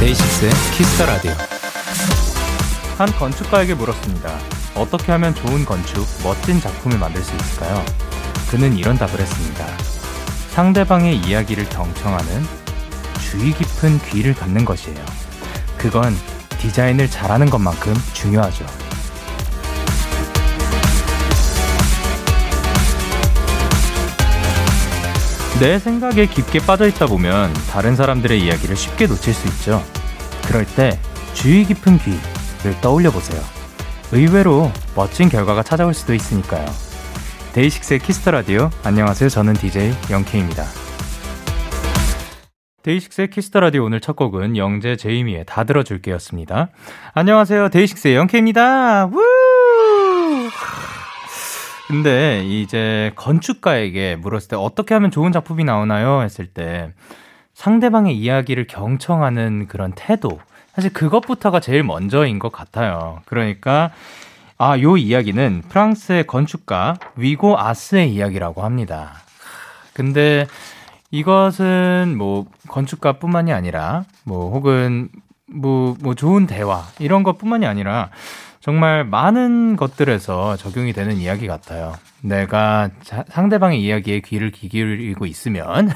데이식스의 키스 더 라디오. 한 건축가에게 물었습니다. 어떻게 하면 좋은 건축, 멋진 작품을 만들 수 있을까요? 그는 이런 답을 했습니다. 상대방의 이야기를 경청하는 주의 깊은 귀를 갖는 것이에요. 그건 디자인을 잘하는 것만큼 중요하죠. 내 생각에 깊게 빠져 있다 보면 다른 사람들의 이야기를 쉽게 놓칠 수 있죠. 그럴 때 주의 깊은 귀를 떠올려 보세요. 의외로 멋진 결과가 찾아올 수도 있으니까요. 데이식스의 키스 더 라디오. 안녕하세요. 저는 DJ 영케입니다. 데이식스의 키스 더 라디오 오늘 첫 곡은 영재 제이미의 다 들어줄게였습니다. 안녕하세요. 데이식스의 영케입니다. 우! 근데 이제 건축가에게 물었을 때 어떻게 하면 좋은 작품이 나오나요? 했을 때 상대방의 이야기를 경청하는 그런 태도. 사실 그것부터가 제일 먼저인 것 같아요. 그러니까 아, 요 이야기는 프랑스의 건축가 위고 아스의 이야기라고 합니다. 근데 이것은 뭐 건축가뿐만이 아니라 뭐 혹은 뭐, 뭐 좋은 대화 이런 것뿐만이 아니라 정말 많은 것들에서 적용이 되는 이야기 같아요. 내가 자, 상대방의 이야기에 귀를 기울이고 있으면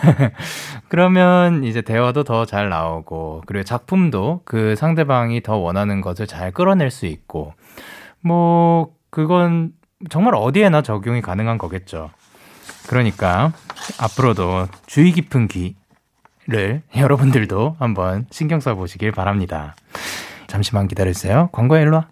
그러면 이제 대화도 더 잘 나오고 그리고 작품도 그 상대방이 더 원하는 것을 잘 끌어낼 수 있고 뭐 그건 정말 어디에나 적용이 가능한 거겠죠. 그러니까 앞으로도 주의 깊은 귀를 여러분들도 한번 신경 써 보시길 바랍니다. 잠시만 기다려주세요. 광고에 일로 와.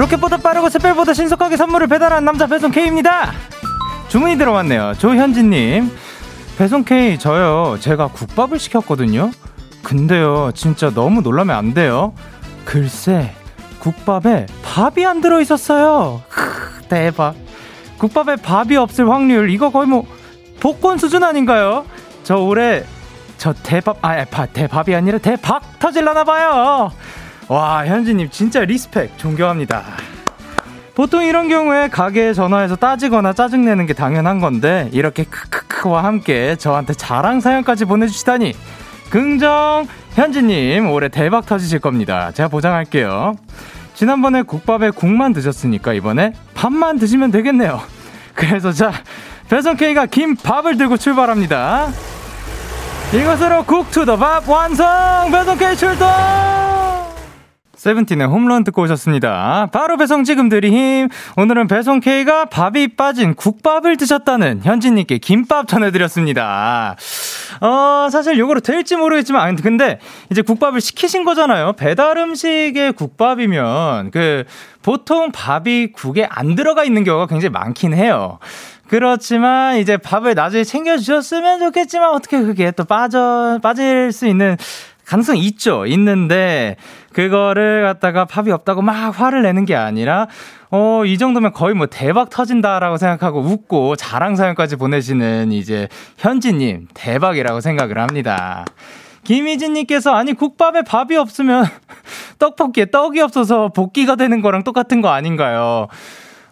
로켓보다 빠르고 샛별보다 신속하게 선물을 배달한 남자 배송 K입니다. 주문이 들어왔네요. 조현진님. 배송 K, 저요. 제가 국밥을 시켰거든요. 근데요, 진짜 너무 놀라면 안 돼요. 글쎄, 국밥에 밥이 안 들어 있었어요. 대박. 국밥에 밥이 없을 확률, 이거 거의 뭐, 복권 수준 아닌가요? 저 올해, 저 대밥, 아, 대밥이 아니라 대박 터질라나 봐요. 와, 현진님 진짜 respect 존경합니다. 보통 이런 경우에 가게에 전화해서 따지거나 짜증내는 게 당연한 건데 이렇게 크크크와 함께 저한테 자랑 사연까지 보내주시다니 긍정 현진님 올해 대박 터지실 겁니다. 제가 보장할게요. 지난번에 국밥에 국만 드셨으니까 이번에 밥만 드시면 되겠네요. 그래서 자 배송 K가 김밥을 들고 출발합니다. 이것으로 국 투더밥 완성 배송 K 출동! 세븐틴의 홈런 듣고 오셨습니다. 바로 배송 지금 드림. 오늘은 배송 K가 밥이 빠진 국밥을 드셨다는 현진님께 김밥 전해드렸습니다. 어, 사실 요거로 될지 모르겠지만, 근데 이제 국밥을 시키신 거잖아요. 배달 음식의 국밥이면 그 보통 밥이 국에 안 들어가 있는 경우가 굉장히 많긴 해요. 그렇지만 이제 밥을 나중에 챙겨주셨으면 좋겠지만 어떻게 그게 또 빠져, 빠질 수 있는 가능성이 있죠. 있는데 그거를 갖다가 밥이 없다고 막 화를 내는 게 아니라 어, 이 정도면 거의 뭐 대박 터진다라고 생각하고 웃고 자랑 사연까지 보내시는 이제 현지 님 대박이라고 생각을 합니다. 김희진님께서 아니 국밥에 밥이 없으면 떡볶이에 떡이 없어서 볶기가 되는 거랑 똑같은 거 아닌가요?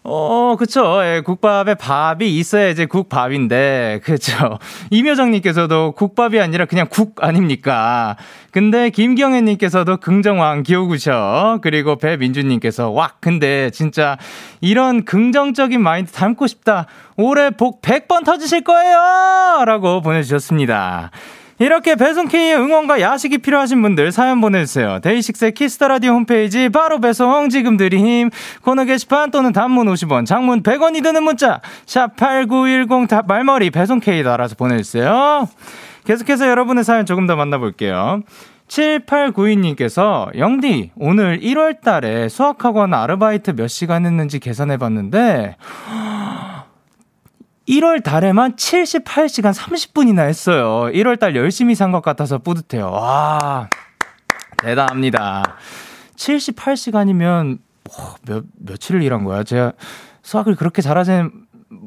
어, 그쵸. 예, 국밥에 밥이 있어야 이제 국밥인데, 그쵸. 이묘정님께서도 국밥이 아니라 그냥 국 아닙니까? 근데 김경애님께서도 긍정왕 기호구셔. 그리고 배민주님께서, 와, 근데 진짜 이런 긍정적인 마인드 담고 싶다. 올해 복 100번 터지실 거예요! 라고 보내주셨습니다. 이렇게 배송K의 응원과 야식이 필요하신 분들 사연 보내주세요. 데이식스의 키스터라디오 홈페이지 바로 배송 지금 드림 코너 게시판 또는 단문 50원 장문 100원이 드는 문자 샵 8910 말머리 배송K 달아서 보내주세요. 계속해서 여러분의 사연 조금 더 만나볼게요. 7892님께서 영디 오늘 1월 달에 수학학원 아르바이트 몇 시간 했는지 계산해 봤는데 1월 달에만 78시간 30분이나 했어요. 1월 달 열심히 산 것 같아서 뿌듯해요. 와, 대단합니다. 78시간이면 몇, 며칠을 일한 거야? 제가 수학을 그렇게 잘하진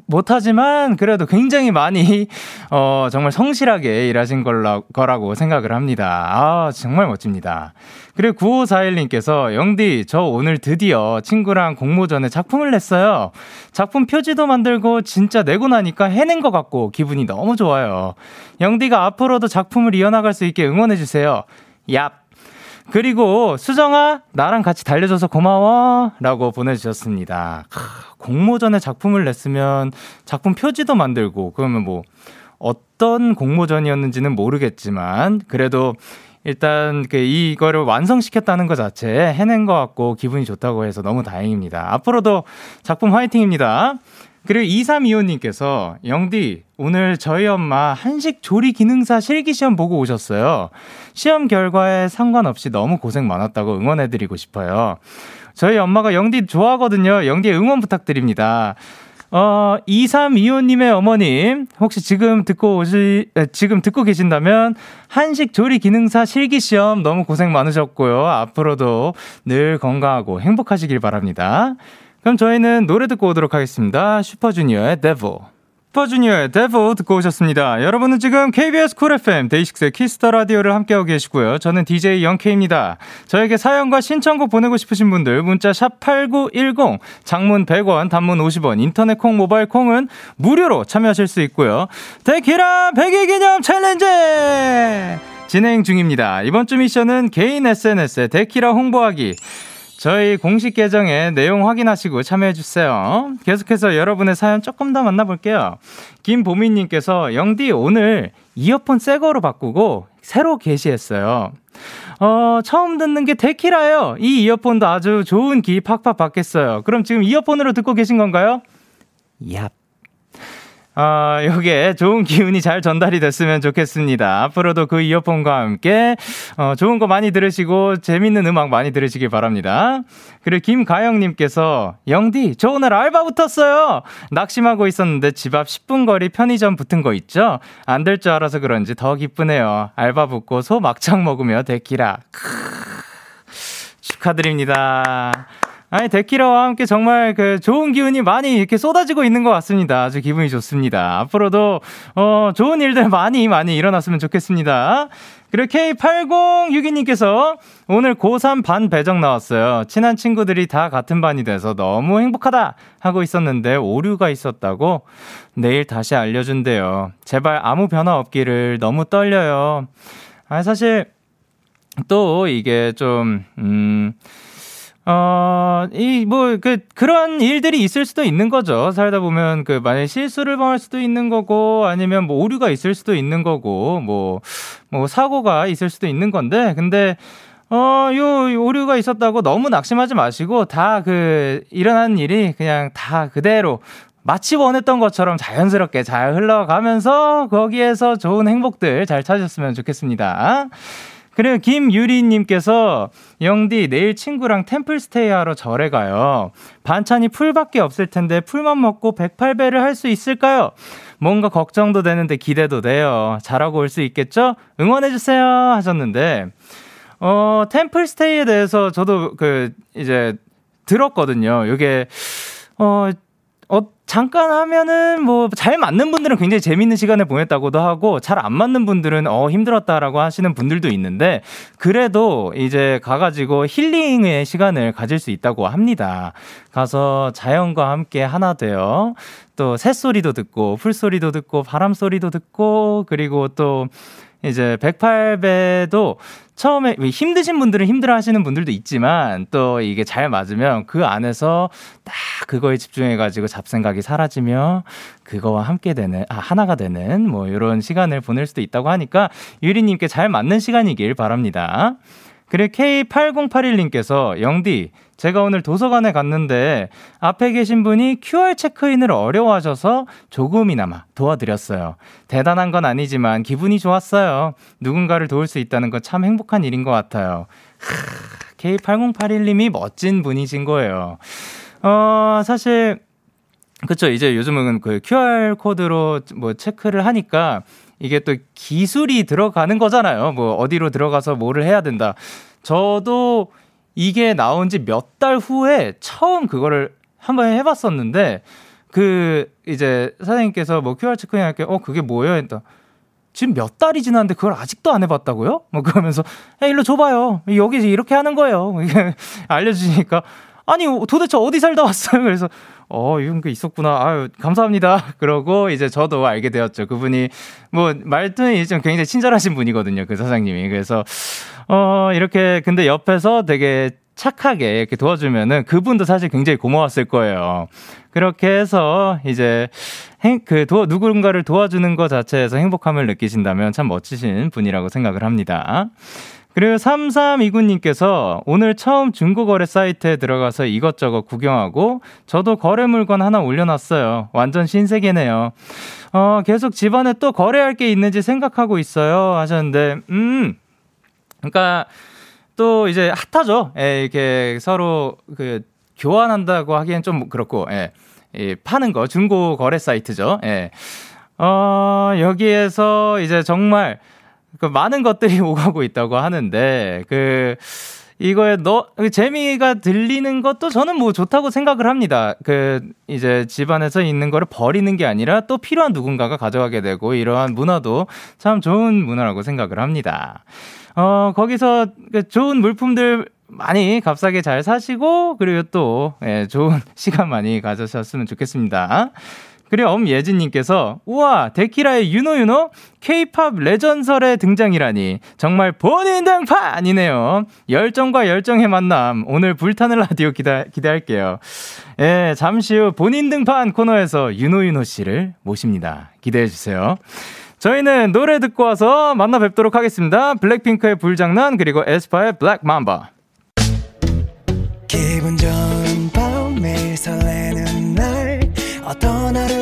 못하지만 그래도 굉장히 많이 어 정말 성실하게 일하신 걸라, 거라고 생각을 합니다. 아 정말 멋집니다. 그리고 9541님께서 영디 저 오늘 드디어 친구랑 공모전에 작품을 냈어요. 작품 표지도 만들고 진짜 내고 나니까 해낸 것 같고 기분이 너무 좋아요. 영디가 앞으로도 작품을 이어나갈 수 있게 응원해 주세요. 얍. 그리고 수정아 나랑 같이 달려줘서 고마워 라고 보내주셨습니다. 공모전에 작품을 냈으면 작품 표지도 만들고 그러면 뭐 어떤 공모전이었는지는 모르겠지만 그래도 일단 그 이거를 완성시켰다는 것 자체 해낸 것 같고 기분이 좋다고 해서 너무 다행입니다. 앞으로도 작품 화이팅입니다. 그리고 2325님께서 영디 오늘 저희 엄마 한식 조리 기능사 실기 시험 보고 오셨어요. 시험 결과에 상관없이 너무 고생 많았다고 응원해 드리고 싶어요. 저희 엄마가 영디 좋아하거든요. 영디 응원 부탁드립니다. 어, 2325님의 어머님, 혹시 지금 듣고 오시, 지금 듣고 계신다면, 한식 조리 기능사 실기 시험 너무 고생 많으셨고요. 앞으로도 늘 건강하고 행복하시길 바랍니다. 그럼 저희는 노래 듣고 오도록 하겠습니다. 슈퍼주니어의 Devil. 슈퍼주니어의 Devil 듣고 오셨습니다. 여러분은 지금 KBS 쿨 FM 데이식스의 키스 더 라디오를 함께하고 계시고요. 저는 DJ 영케입니다. 저에게 사연과 신청곡 보내고 싶으신 분들 문자 샵 8910 장문 100원 단문 50원 인터넷 콩 모바일 콩은 무료로 참여하실 수 있고요. 데키라 100일 기념 챌린지 진행 중입니다. 이번 주 미션은 개인 SNS에 데키라 홍보하기 저희 공식 계정에 내용 확인하시고 참여해주세요. 계속해서 여러분의 사연 조금 더 만나볼게요. 김보미님께서 영디 오늘 이어폰 새 거로 바꾸고 새로 게시했어요. 어, 처음 듣는 게 데키라요. 이 이어폰도 아주 좋은 기 팍팍 받겠어요. 그럼 지금 이어폰으로 듣고 계신 건가요? 얍. 어, 요게 좋은 기운이 잘 전달이 됐으면 좋겠습니다. 앞으로도 그 이어폰과 함께, 어, 좋은 거 많이 들으시고, 재밌는 음악 많이 들으시길 바랍니다. 그리고 김가영님께서, 영디, 저 오늘 알바 붙었어요! 낙심하고 있었는데 집 앞 10분 거리 편의점 붙은 거 있죠? 안 될 줄 알아서 그런지 더 기쁘네요. 알바 붙고 소 막창 먹으며 데키라. 축하드립니다. 아니, 데키라와 함께 정말 그 좋은 기운이 많이 이렇게 쏟아지고 있는 것 같습니다. 아주 기분이 좋습니다. 앞으로도, 어, 좋은 일들 많이 많이 일어났으면 좋겠습니다. 그리고 K8062님께서 오늘 고3 반 배정 나왔어요. 친한 친구들이 다 같은 반이 돼서 너무 행복하다 하고 있었는데 오류가 있었다고 내일 다시 알려준대요. 제발 아무 변화 없기를 너무 떨려요. 아, 사실 또 이게 좀, 음, 어, 이, 뭐, 그, 그런 일들이 있을 수도 있는 거죠. 살다 보면, 그, 만약 실수를 범할 수도 있는 거고, 아니면 뭐, 오류가 있을 수도 있는 거고, 뭐, 뭐, 사고가 있을 수도 있는 건데, 근데, 어, 요, 오류가 있었다고 너무 낙심하지 마시고, 다 그, 일어난 일이 그냥 다 그대로, 마치 원했던 것처럼 자연스럽게 잘 흘러가면서, 거기에서 좋은 행복들 잘 찾으셨으면 좋겠습니다. 그리고 김유리님께서 영디 내일 친구랑 템플스테이 하러 절에 가요. 반찬이 풀밖에 없을 텐데 풀만 먹고 108배를 할 수 있을까요? 뭔가 걱정도 되는데 기대도 돼요. 잘하고 올 수 있겠죠? 응원해주세요 하셨는데 어 템플스테이에 대해서 저도 그 이제 들었거든요. 이게 어 어, 잠깐 하면은 뭐 잘 맞는 분들은 굉장히 재밌는 시간을 보냈다고도 하고 잘 안 맞는 분들은 어 힘들었다라고 하시는 분들도 있는데 그래도 이제 가가지고 힐링의 시간을 가질 수 있다고 합니다. 가서 자연과 함께 하나 되어 또 새소리도 듣고 풀소리도 듣고 바람 소리도 듣고 그리고 또 이제 108배도 처음에 힘드신 분들은 힘들어 하시는 분들도 있지만 또 이게 잘 맞으면 그 안에서 딱 그거에 집중해가지고 잡생각이 사라지며 그거와 함께 되는, 아, 하나가 되는 뭐 이런 시간을 보낼 수도 있다고 하니까 유리님께 잘 맞는 시간이길 바랍니다. 그리고 K8081님께서 영디, 제가 오늘 도서관에 갔는데 앞에 계신 분이 QR 체크인을 어려워하셔서 조금이나마 도와드렸어요. 대단한 건 아니지만 기분이 좋았어요. 누군가를 도울 수 있다는 건 참 행복한 일인 것 같아요. K8081님이 멋진 분이신 거예요. 어, 사실, 그쵸. 이제 요즘은 그 QR 코드로 뭐 체크를 하니까 이게 또 기술이 들어가는 거잖아요. 뭐 어디로 들어가서 뭐를 해야 된다. 저도 이게 나온 지 몇 달 후에 처음 그거를 한번 해봤었는데 그 이제 사장님께서 뭐 QR 체크인 할게 어 그게 뭐예요? 했다. 지금 몇 달이 지났는데 그걸 아직도 안 해봤다고요? 뭐 그러면서 야 일로 줘봐요. 여기 이렇게 하는 거예요. 알려주시니까 아니 도대체 어디 살다 왔어요? 그래서 어 이런 게 있었구나. 아유 감사합니다. 그러고 이제 저도 알게 되었죠. 그분이 뭐 말투는 좀 굉장히 친절하신 분이거든요. 그 사장님이 그래서 어 이렇게 근데 옆에서 되게 착하게 이렇게 도와주면은 그분도 사실 굉장히 고마웠을 거예요. 그렇게 해서 이제 행, 그 도, 누군가를 도와주는 것 자체에서 행복함을 느끼신다면 참 멋지신 분이라고 생각을 합니다. 그리고 3329님께서 오늘 처음 중고거래 사이트에 들어가서 이것저것 구경하고 저도 거래 물건 하나 올려놨어요. 완전 신세계네요. 어, 계속 집안에 또 거래할 게 있는지 생각하고 있어요. 하셨는데, 음, 그러니까 또 이제 핫하죠. 예, 이렇게 서로 그 교환한다고 하기엔 좀 그렇고, 예, 예 파는 거 중고 거래 사이트죠. 예. 어, 여기에서 이제 정말 그 많은 것들이 오가고 있다고 하는데 그 이거에 너그 재미가 들리는 것도 저는 뭐 좋다고 생각을 합니다. 그 이제 집안에서 있는 거를 버리는 게 아니라 또 필요한 누군가가 가져가게 되고 이러한 문화도 참 좋은 문화라고 생각을 합니다. 어 거기서 그 좋은 물품들 많이 값싸게 잘 사시고 그리고 또 예, 좋은 시간 많이 가져셨으면 좋겠습니다. 그리고 엄예진님께서 우와 데키라의 유노유노 케이팝 레전설의 등장이라니 정말 본인 등판이네요. 열정과 열정의 만남 오늘 불타는 라디오 기대, 기대할게요. 예, 잠시 후 본인 등판 코너에서 유노유노 씨를 모십니다. 기대해 주세요. 저희는 노래 듣고 와서 만나 뵙도록 하겠습니다. 블랙핑크의 불장난 그리고 에스파의 블랙 맘바. 기분 좋은 밤 매일 설레는 날 어떤 하루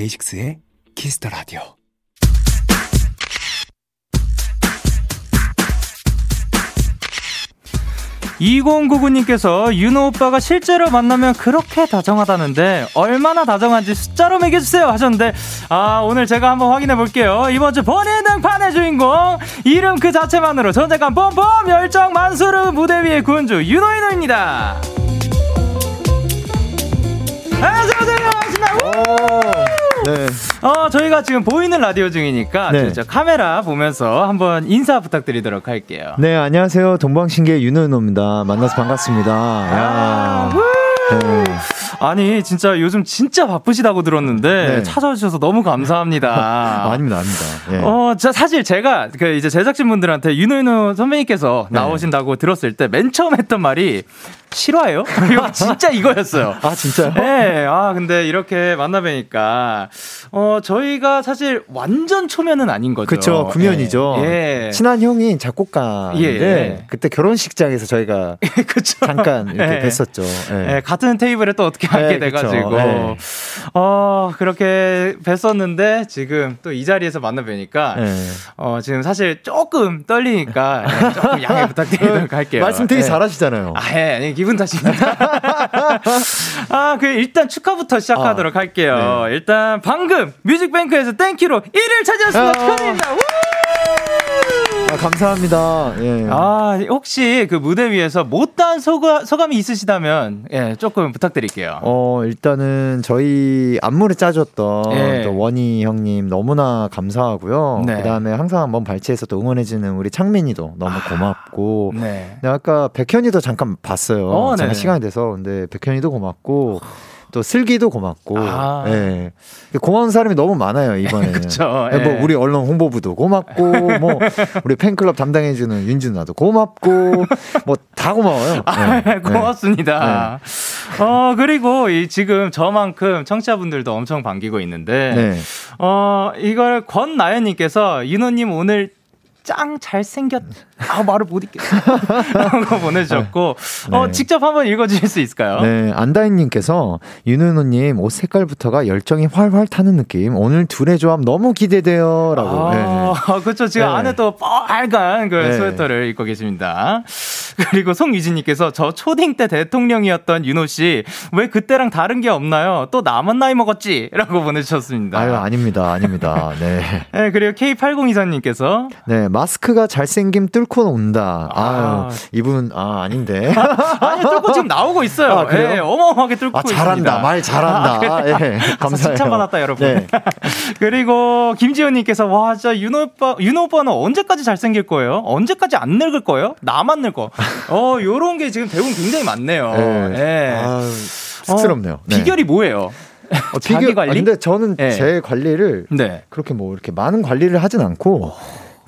데이식스의 키스 더 라디오. 2099님께서 윤호 오빠가 실제로 만나면 그렇게 다정하다는데 얼마나 다정한지 숫자로 매겨주세요 하셨는데 아 오늘 제가 한번 확인해 볼게요 이번 주 본인 등판의 주인공 이름 그 자체만으로 존재감 뿜뿜 열정 만수르 무대 위의 군주 윤호 윤호입니다 안녕하세요. 반갑습니다. 네. 어, 저희가 지금 보이는 라디오 중이니까 네. 저 카메라 보면서 한번 인사 부탁드리도록 할게요. 네, 안녕하세요. 동방신기의 윤은호입니다. 만나서 반갑습니다. 야. 네. 아니 진짜 요즘 진짜 바쁘시다고 들었는데 네. 찾아주셔서 너무 감사합니다. 아닙니다, 아닙니다. 네. 어, 자 사실 제가 그 이제 제작진 분들한테 윤호윤호 선배님께서 네. 나오신다고 들었을 때 맨 처음 했던 말이 실화예요? 진짜 이거였어요. 아, 진짜요? 네. 아, 근데 이렇게 만나뵈니까, 어, 저희가 사실 완전 초면은 아닌 거죠. 그쵸, 구면이죠. 예. 예. 친한 형이 작곡가인데, 예, 예. 그때 결혼식장에서 저희가 그쵸. 잠깐 이렇게 예. 뵀었죠. 예. 같은 테이블에 또 어떻게 하게 네, 돼가지고 네. 어 그렇게 뵀었는데 지금 또 이 자리에서 만나 뵈니까 네. 어 지금 사실 조금 떨리니까 조금 양해 부탁드리도록 할게요. 말씀 되게 네. 잘하시잖아요. 아, 예, 네, 기분 탓입니다. 아, 그 일단 축하부터 시작하도록 아, 할게요. 네. 일단 방금 뮤직뱅크에서 Thank U로 1위 차지했습니다. 아, 축하드립니다. 아, 감사합니다. 예. 아, 혹시 그 무대 위에서 못다한 소가, 소감이 있으시다면, 예, 조금 부탁드릴게요. 어, 일단은 저희 안무를 짜줬던 예. 또 원희 형님 너무나 감사하고요. 네. 그 다음에 항상 먼 발치에서 또 응원해 주는 우리 창민이도 너무 아, 고맙고. 네. 아까 백현이도 잠깐 봤어요. 어, 제가 시간이 돼서. 근데 백현이도 고맙고. 또 슬기도 고맙고, 아. 예. 고마운 사람이 너무 많아요 이번에. 그렇죠. 예. 뭐 우리 언론 홍보부도 고맙고, 뭐 우리 팬클럽 담당해주는 윤준 나도 고맙고, 뭐 다 고마워요. 아, 네. 고맙습니다. 네. 어 그리고 이 지금 저만큼 청취자분들도 엄청 반기고 있는데, 네. 어 이걸 권나연님께서 윤호님 오늘 짱 잘생겼. 아, 말을 못 읽겠어. 라는 거 보내주셨고, 네. 어, 직접 한번 읽어주실 수 있을까요? 네, 안다인님께서, 윤은우님 옷 색깔부터가 열정이 활활 타는 느낌. 오늘 둘의 조합 너무 기대돼요. 라고. 아, 네. 그렇죠. 지금 네. 안에 또 빨간 그 네. 스웨터를 입고 계십니다. 그리고 송유진님께서, 저 초딩 때 대통령이었던 윤호 씨, 왜 그때랑 다른 게 없나요? 또 남은 나이 먹었지? 라고 보내주셨습니다. 아유, 아닙니다. 아닙니다. 네. 네, 그리고 K8024님께서, 네, 마스크가 잘생김 뚫고 온다. 아. 아유, 이분, 아, 아닌데. 아니, 뚫고 지금 나오고 있어요. 아, 예, 어마어마하게 뚫고 아, 잘한다. 있습니다. 말 잘한다. 아, 예, 감사해요. 칭찬받았다, 여러분. 네. 그리고 김지현님께서, 와, 진짜 윤호 오빠, 윤호 오빠는 언제까지 잘생길 거예요? 언제까지 안 늙을 거예요? 나만 늙어. 어, 요런 게 지금 대부분 굉장히 많네요. 네. 예. 아유, 쑥스럽네요. 어, 비결이 뭐예요? 어, 자기 관리? 아, 근데 저는 네. 제 관리를 네. 그렇게 뭐 이렇게 많은 관리를 하진 않고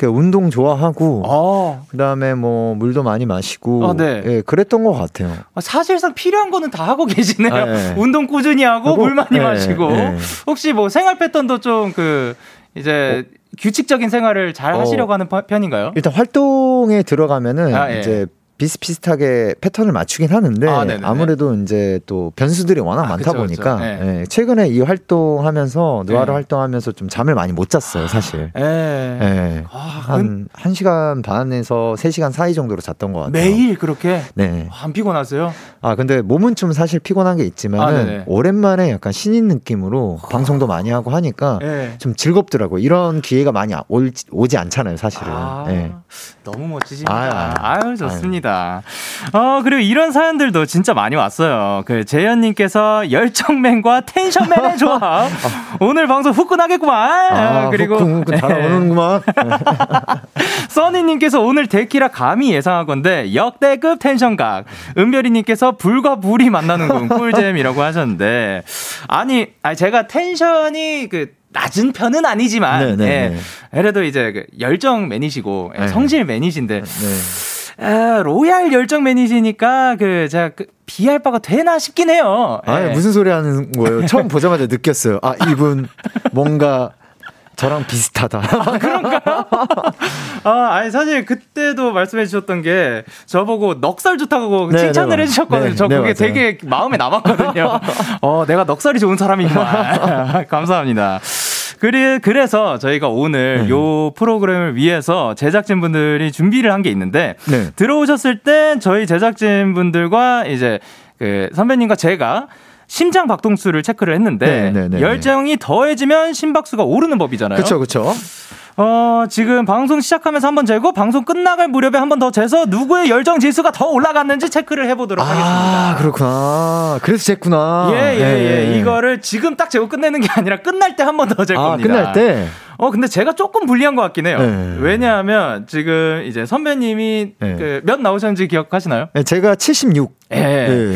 그 운동 좋아하고 아. 그다음에 뭐 물도 많이 마시고 아, 네. 예, 그랬던 것 같아요. 아, 사실상 필요한 거는 다 하고 계시네요. 아, 네. 운동 꾸준히 하고, 하고 물 많이 네, 마시고 네. 혹시 뭐 생활 패턴도 좀 그 이제 어. 규칙적인 생활을 잘 어. 하시려고 하는 편인가요? 일단 활동에 들어가면은 아, 예. 이제 비슷비슷하게 패턴을 맞추긴 하는데 아, 무래도 이제 또 변수들이 워낙 아, 많다 그쵸, 보니까 그쵸. 네. 네. 최근에 이 활동하면서 누아르 네. 활동하면서 좀 잠을 많이 못 잤어요 사실. 네. 네. 아, 한 1시간 반에서 3시간 사이 정도로 잤던 것 같아요. 매일 그렇게? 네. 안 피곤하세요? 아 근데 몸은 좀 사실 피곤한 게 있지만 아, 오랜만에 약간 신인 느낌으로 방송도 많이 하고 하니까 네. 좀 즐겁더라고요. 이런 기회가 많이 올, 오지 않잖아요 사실은. 아, 네. 너무 멋지십니다. 아, 아유 좋습니다. 좋습니다. 어, 그리고 이런 사연들도 진짜 많이 왔어요. 그 재현님께서 열정맨과 텐션맨의 조합. 오늘 방송 후끈하겠구만. 아, 그리고 후끈, 잘 오는구만. 써니님께서 오늘 데키라 감히 예상한 건데 역대급 텐션각. 은별이님께서 불과 불이 만나는군 꿀잼이라고 하셨는데 아니, 아니 제가 텐션이 그 낮은 편은 아니지만 네, 네, 예, 네. 그래도 이제 그 열정 매니시고 예, 성실 매니신데 네. 아, 로얄 열정 매니지니까 그 제가 그 비할 바가 되나 싶긴 해요. 아, 네. 무슨 소리 하는 거예요? 처음 보자마자 느꼈어요. 아, 이분 뭔가 저랑 비슷하다. 아, 그런가요? 아, 아니, 사실 그때도 말씀해 주셨던 게 저보고 넉살 좋다고 네, 칭찬을 네, 해 주셨거든요. 네, 저 네, 그게. 되게 마음에 남았거든요. 어, 내가 넉살이 좋은 사람이구나. 감사합니다. 그래, 그래서 저희가 오늘 네. 요 프로그램을 위해서 제작진분들이 준비를 한 게 있는데 네. 들어오셨을 때 저희 제작진분들과 이제 그 선배님과 제가 심장 박동수를 체크를 했는데 네, 네, 네 열정이 더해지면 심박수가 오르는 법이잖아요. 그렇죠, 그렇죠. 어, 지금 방송 시작하면서 한번 재고 방송 끝나갈 무렵에 한번 더 재서 누구의 열정 지수가 더 올라갔는지 체크를 해보도록 아, 하겠습니다. 그렇구나. 그래서 쟀구나. 예, 예, 예, 예. 이거를 지금 딱 재고 끝내는 게 아니라 끝날 때 한 번 더잴 아, 겁니다. 끝날 때? 어, 근데 제가 조금 불리한 것 같긴 해요. 네. 왜냐하면 지금 이제 선배님이 네. 그몇 나오셨는지 기억하시나요? 네, 제가 76. 예. 네.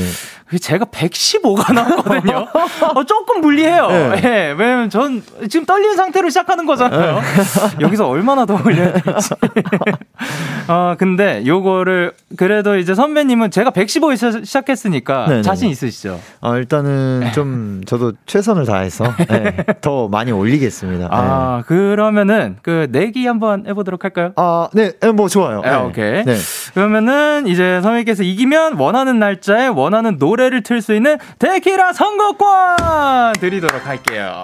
제가 115가 나왔거든요. 어, 조금 불리해요. 네. 네. 왜냐면 전 지금 떨리는 상태로 시작하는 거잖아요. 네. 여기서 얼마나 더 올려야 될지. 어, 근데 요거를 그래도 이제 선배님은 제가 115에서 시작했으니까 네네. 네, 자신 네. 있으시죠? 어, 일단은 좀 저도 최선을 다해서 네, 더 많이 올리겠습니다. 아, 그러면은 그 내기 한번 해보도록 할까요? 아, 네, 뭐 좋아요. 네, 오케이. 네. 그러면은 이제 선배님께서 이기면 원하는 날짜에 원하는 노래 노래를 틀 수 있는 데키라 선거권 드리도록 할게요.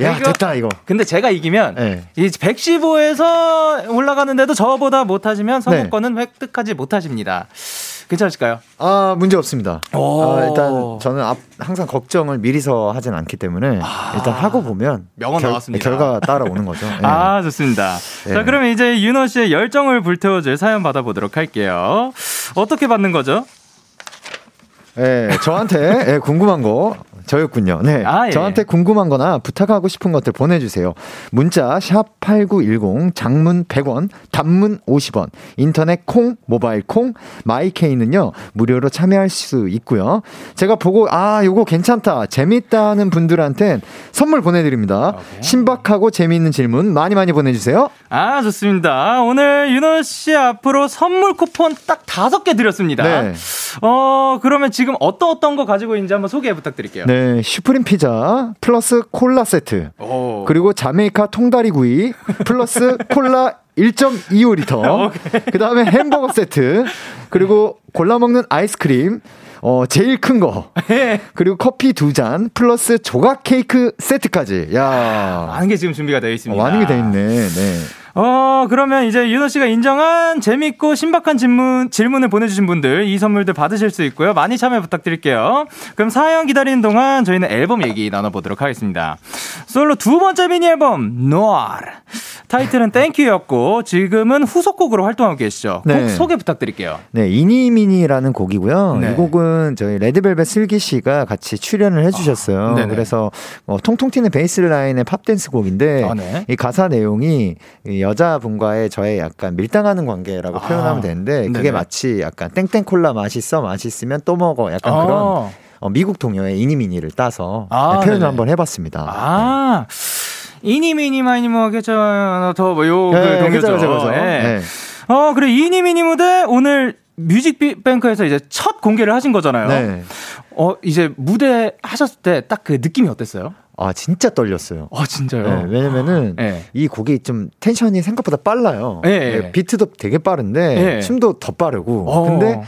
야, 이거, 됐다, 이거. 근데 제가 이기면, 네. 이 115에서 올라가는데도 저보다 못하시면 선거권은 네. 획득하지 못하십니다. 괜찮으실까요? 아 문제 없습니다. 아, 일단 저는 앞, 항상 걱정을 미리서 하진 않기 때문에 아, 일단 하고 보면 명언 결, 나왔습니다. 결과 따라오는 거죠. 네. 아 좋습니다. 네. 자 그러면 이제 윤호 씨의 열정을 불태워줄 사연 받아보도록 할게요. 어떻게 받는 거죠? 네, 저한테 네, 궁금한 거 저였군요. 네. 아, 예. 저한테 궁금한 거나 부탁하고 싶은 것들 보내주세요. 문자, 샵 8910, 장문 100원, 단문 50원, 인터넷 콩, 모바일 콩, 마이케이는요, 무료로 참여할 수 있고요. 제가 보고, 아, 요거 괜찮다, 재밌다는 분들한테 선물 보내드립니다. 오케이. 신박하고 재미있는 질문 많이 많이 보내주세요. 아, 좋습니다. 오늘 윤호 씨 앞으로 선물 쿠폰 딱 다섯 개 드렸습니다. 네. 어, 그러면 지금 어떤 어떤 거 가지고 있는지 한번 소개 부탁드릴게요. 네. 네, 슈프림 피자 플러스 콜라 세트. 오. 그리고 자메이카 통다리 구이 플러스 콜라 1.25리터. 그 다음에 햄버거 세트. 그리고 골라 먹는 아이스크림. 어, 제일 큰 거. 예. 그리고 커피 두 잔, 플러스 조각 케이크 세트까지. 야 많은 게 지금 준비가 되어 있습니다. 어, 많은 게돼 있네. 네. 어, 그러면 이제 윤호 씨가 인정한 재밌고 신박한 질문, 질문을 보내주신 분들 이 선물들 받으실 수 있고요. 많이 참여 부탁드릴게요. 그럼 사연 기다리는 동안 저희는 앨범 얘기 나눠보도록 하겠습니다. 솔로 두 번째 미니 앨범, NOIR. 타이틀은 Thank U였고, 지금은 후속곡으로 활동하고 계시죠. 네. 곡 소개 부탁드릴게요. 네, 이니미니라는 곡이고요. 네. 이 곡은 저희 레드벨벳 슬기 씨가 같이 출연을 해주셨어요. 아, 그래서 어, 통통 튀는 베이스 라인의 팝댄스 곡인데, 아, 네. 이 가사 내용이 여자분과의 저의 약간 밀당하는 관계라고 아, 표현하면 되는데 그게 네네. 마치 약간 땡땡 콜라 맛있어 맛있으면 또 먹어 약간 아. 그런 어, 미국 동요의 이니미니를 따서 아, 네, 표현을 네네. 한번 해봤습니다. 아. 네. 이니미니 마이니 뭐 괜찮아 더뭐 요 네, 그 동요죠. 그죠, 그죠. 네. 네. 어 그래 이니미니 무대 오늘 뮤직뱅크에서 이제 첫 공개를 하신 거잖아요. 네. 어 이제 무대 하셨을 때 딱 그 느낌이 어땠어요? 아 진짜 떨렸어요. 아 진짜요? 네, 왜냐면은 네. 이 곡이 좀 텐션이 생각보다 빨라요. 네, 네 비트도 되게 빠른데 네. 춤도 더 빠르고. 어. 근데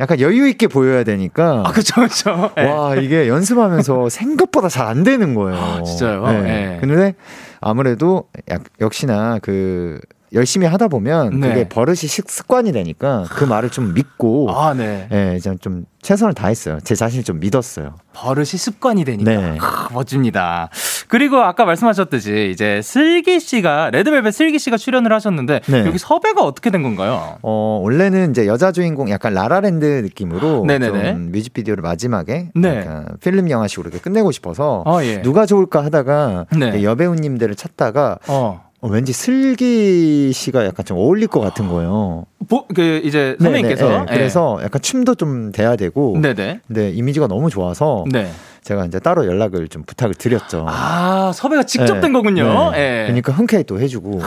약간 여유 있게 보여야 되니까. 아 그렇죠 그렇죠. 와 이게 연습하면서 생각보다 잘 안 되는 거예요. 아, 진짜요? 네. 근데 아무래도 약, 역시나 그 열심히 하다 보면 네. 그게 버릇이 습관이 되니까 그 말을 좀 믿고 아, 네. 예, 이제 좀 최선을 다했어요. 제 자신을 좀 믿었어요. 버릇이 습관이 되니까 네. 아, 멋집니다. 그리고 아까 말씀하셨듯이 이제 슬기 씨가 레드벨벳 슬기 씨가 출연을 하셨는데 네. 여기 섭외가 어떻게 된 건가요? 어 원래는 이제 여자 주인공 약간 라라랜드 느낌으로 네네네. 좀 뮤직비디오를 마지막에 네. 필름 영화식으로 이렇게 끝내고 싶어서 어, 예. 누가 좋을까 하다가 네. 여배우님들을 찾다가 어. 어, 왠지 슬기 씨가 약간 좀 어울릴 것 같은 거예요. 보, 그 이제 선배님께서 네, 네, 네. 그래서 약간 춤도 좀 돼야 되고, 네네. 근데 이미지가 너무 좋아서 네. 제가 이제 따로 연락을 좀 부탁을 드렸죠. 아 섭외가 직접 네. 된 거군요. 네. 그러니까 흔쾌히 또 해주고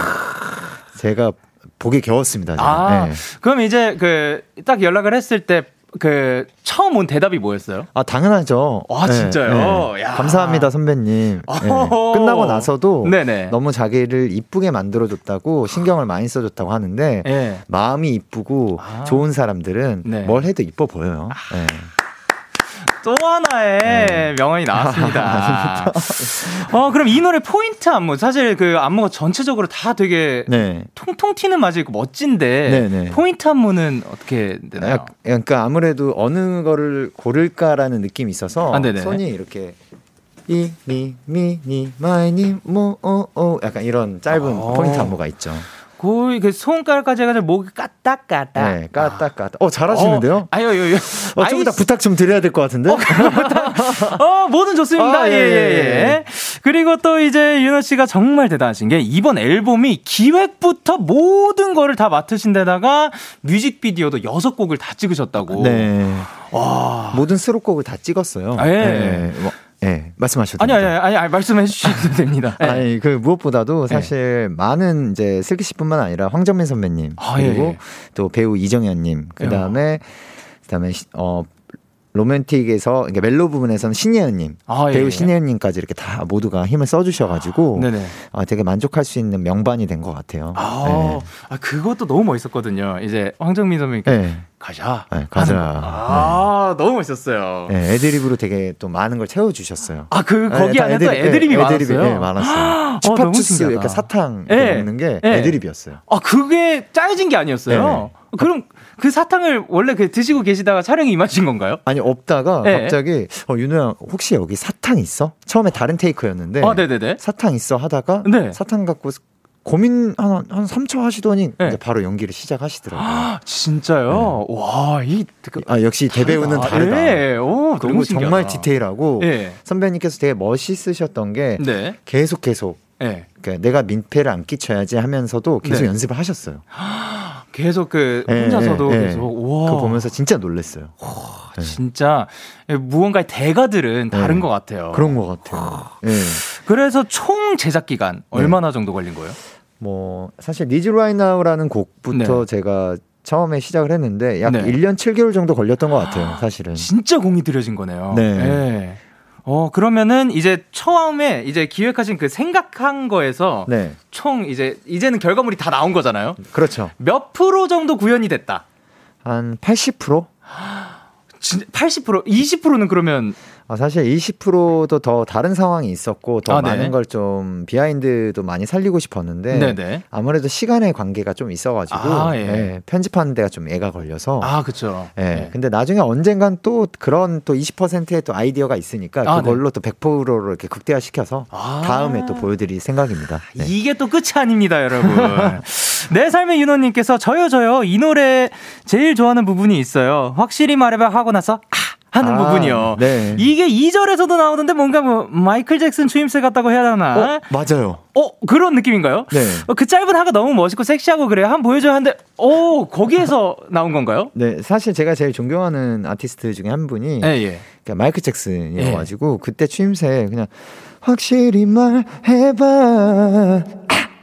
제가 보기 겨웠습니다. 제가. 아, 그럼 이제 그 딱 연락을 했을 때 그 처음 온 대답이 뭐였어요? 아 당연하죠. 아 네, 진짜요? 네. 감사합니다 선배님. 네. 끝나고 나서도 네네. 너무 자기를 이쁘게 만들어줬다고 신경을 많이 써줬다고 하는데 네. 마음이 이쁘고 아. 좋은 사람들은 네. 뭘 해도 이뻐 보여요. 아. 네. 또 하나의 네. 명언이 나왔습니다. 어, 그럼 이 노래 포인트 안무. 사실 그 안무가 전체적으로 다 되게 네. 통통 튀는 맛이 있고 멋진데 네, 네. 포인트 안무는 어떻게 되나요? 그러니까 아무래도 어느 거를 고를까라는 느낌이 있어서 아, 손이 이렇게 eeny, meeny, miny, moe, 오, 오. 약간 이런 짧은 어. 포인트 안무가 있죠. 거의 그 손가락까지 해가지고 목이 까딱까딱. 네, 까딱까딱. 어, 잘하시는데요? 어, 아유, 아유, 아유. 어, 좀 이따 부탁 좀 드려야 될 것 같은데? 어, 어, 뭐든 좋습니다. 아, 예, 예, 예, 예. 그리고 또 이제 윤호 씨가 정말 대단하신 게 이번 앨범이 기획부터 모든 거를 다 맡으신 데다가 뮤직비디오도 여섯 곡을 다 찍으셨다고. 네. 와. 모든 수록곡을 다 찍었어요. 아, 예. 네. 뭐, 네, 말씀하셔도 아니, 아니, 아니, 아니, 말씀해 주셔도 됩니다. 네. 아니, 그 무엇보다도 네. 사실 네. 많은 이제 슬기 씨뿐만 아니라 황정민 선배님 아, 예, 그리고 예. 또 배우 이정현님 그 다음에 그 다음에 어 로맨틱에서 그러니까 멜로 부분에서는 신예은님 아, 예, 배우 예. 신예은님까지 이렇게 다 모두가 힘을 써주셔가지고 아, 아, 되게 만족할 수 있는 명반이 된 것 같아요. 아, 네. 아, 그것도 너무 멋있었거든요. 이제 황정민 선배님 네. 가자. 네, 가자. 아, 네. 너무 멋있었어요. 네, 애드립으로 되게 또 많은 걸 채워주셨어요. 아, 그, 네, 거기 안에 애드립, 애드립이 네, 애드립이, 많았어요? 네, 많았어요. 슈퍼주스 어, 이렇게 사탕 네. 먹는 게 네. 애드립이었어요. 아, 그게 짜여진 게 아니었어요? 그럼 그 사탕을 원래 그 드시고 계시다가 촬영이 임하신 건가요? 아니 없다가 네. 갑자기 어 윤호야 혹시 여기 사탕 있어? 처음에 다른 테이크였는데 아, 네네네. 사탕 있어 하다가 네. 사탕 갖고 고민 한, 한 3초 하시더니 네. 이제 바로 연기를 시작하시더라고요. 아, 진짜요? 네. 와, 이 그, 아, 역시 대배우는 다르다. 네. 오, 그리고 정말 디테일하고 네. 선배님께서 되게 멋있으셨던 게 네. 계속 계속 네. 그러니까 내가 민폐를 안 끼쳐야지 하면서도 계속 네. 연습을 하셨어요. 계속 그 혼자서도 계속 와. 그거 보면서 진짜 놀랐어요. 와, 진짜 무언가의 대가들은 다른 것 같아요. 그런 것 같아요. 그래서 총 제작 기간 얼마나 정도 걸린 거예요? 뭐 사실 Need You Right Now라는 곡부터 네. 제가 처음에 시작을 했는데 약 네. 1년 7개월 정도 걸렸던 것 같아요, 사실은. 진짜 공이 들여진 거네요. 네. 네. 어, 그러면은 이제 처음에 이제 기획하신 그 생각한 거에서 네. 총 이제 이제는 결과물이 다 나온 거잖아요. 그렇죠. 몇 프로 정도 구현이 됐다? 한 80%? 80%, 20%는 그러면 어, 사실 20%도 더 다른 상황이 있었고 더 아, 네. 많은 걸 좀 비하인드도 많이 살리고 싶었는데 네네. 아무래도 시간의 관계가 좀 있어가지고 아, 예. 네, 편집하는 데가 좀 애가 걸려서 아 그렇죠. 네, 네. 근데 나중에 언젠간 또 그런 또 20%의 또 아이디어가 있으니까 아, 그걸로 네. 또 100%로 이렇게 극대화 시켜서 아. 다음에 또 보여드릴 생각입니다. 네. 이게 또 끝이 아닙니다, 여러분. 내 삶의 윤호님께서 저요 저요 이 노래 제일 좋아하는 부분이 있어요. 확실히 말해봐 하고 나서 아 하는 아, 부분이요. 네. 이게 2절에서도 나오는데 뭔가 뭐 마이클 잭슨 추임새 같다고 해야 하나? 어, 맞아요. 어, 그런 느낌인가요? 네. 어, 그 짧은 하가 너무 멋있고 섹시하고 그래요. 한번 보여줘야 하는데, 오, 거기에서 나온 건가요? 네, 사실 제가 제일 존경하는 아티스트 중에 한 분이 네, 예. 그러니까 마이클 잭슨이어가지고 예. 그때 추임새 그냥 확실히 말해봐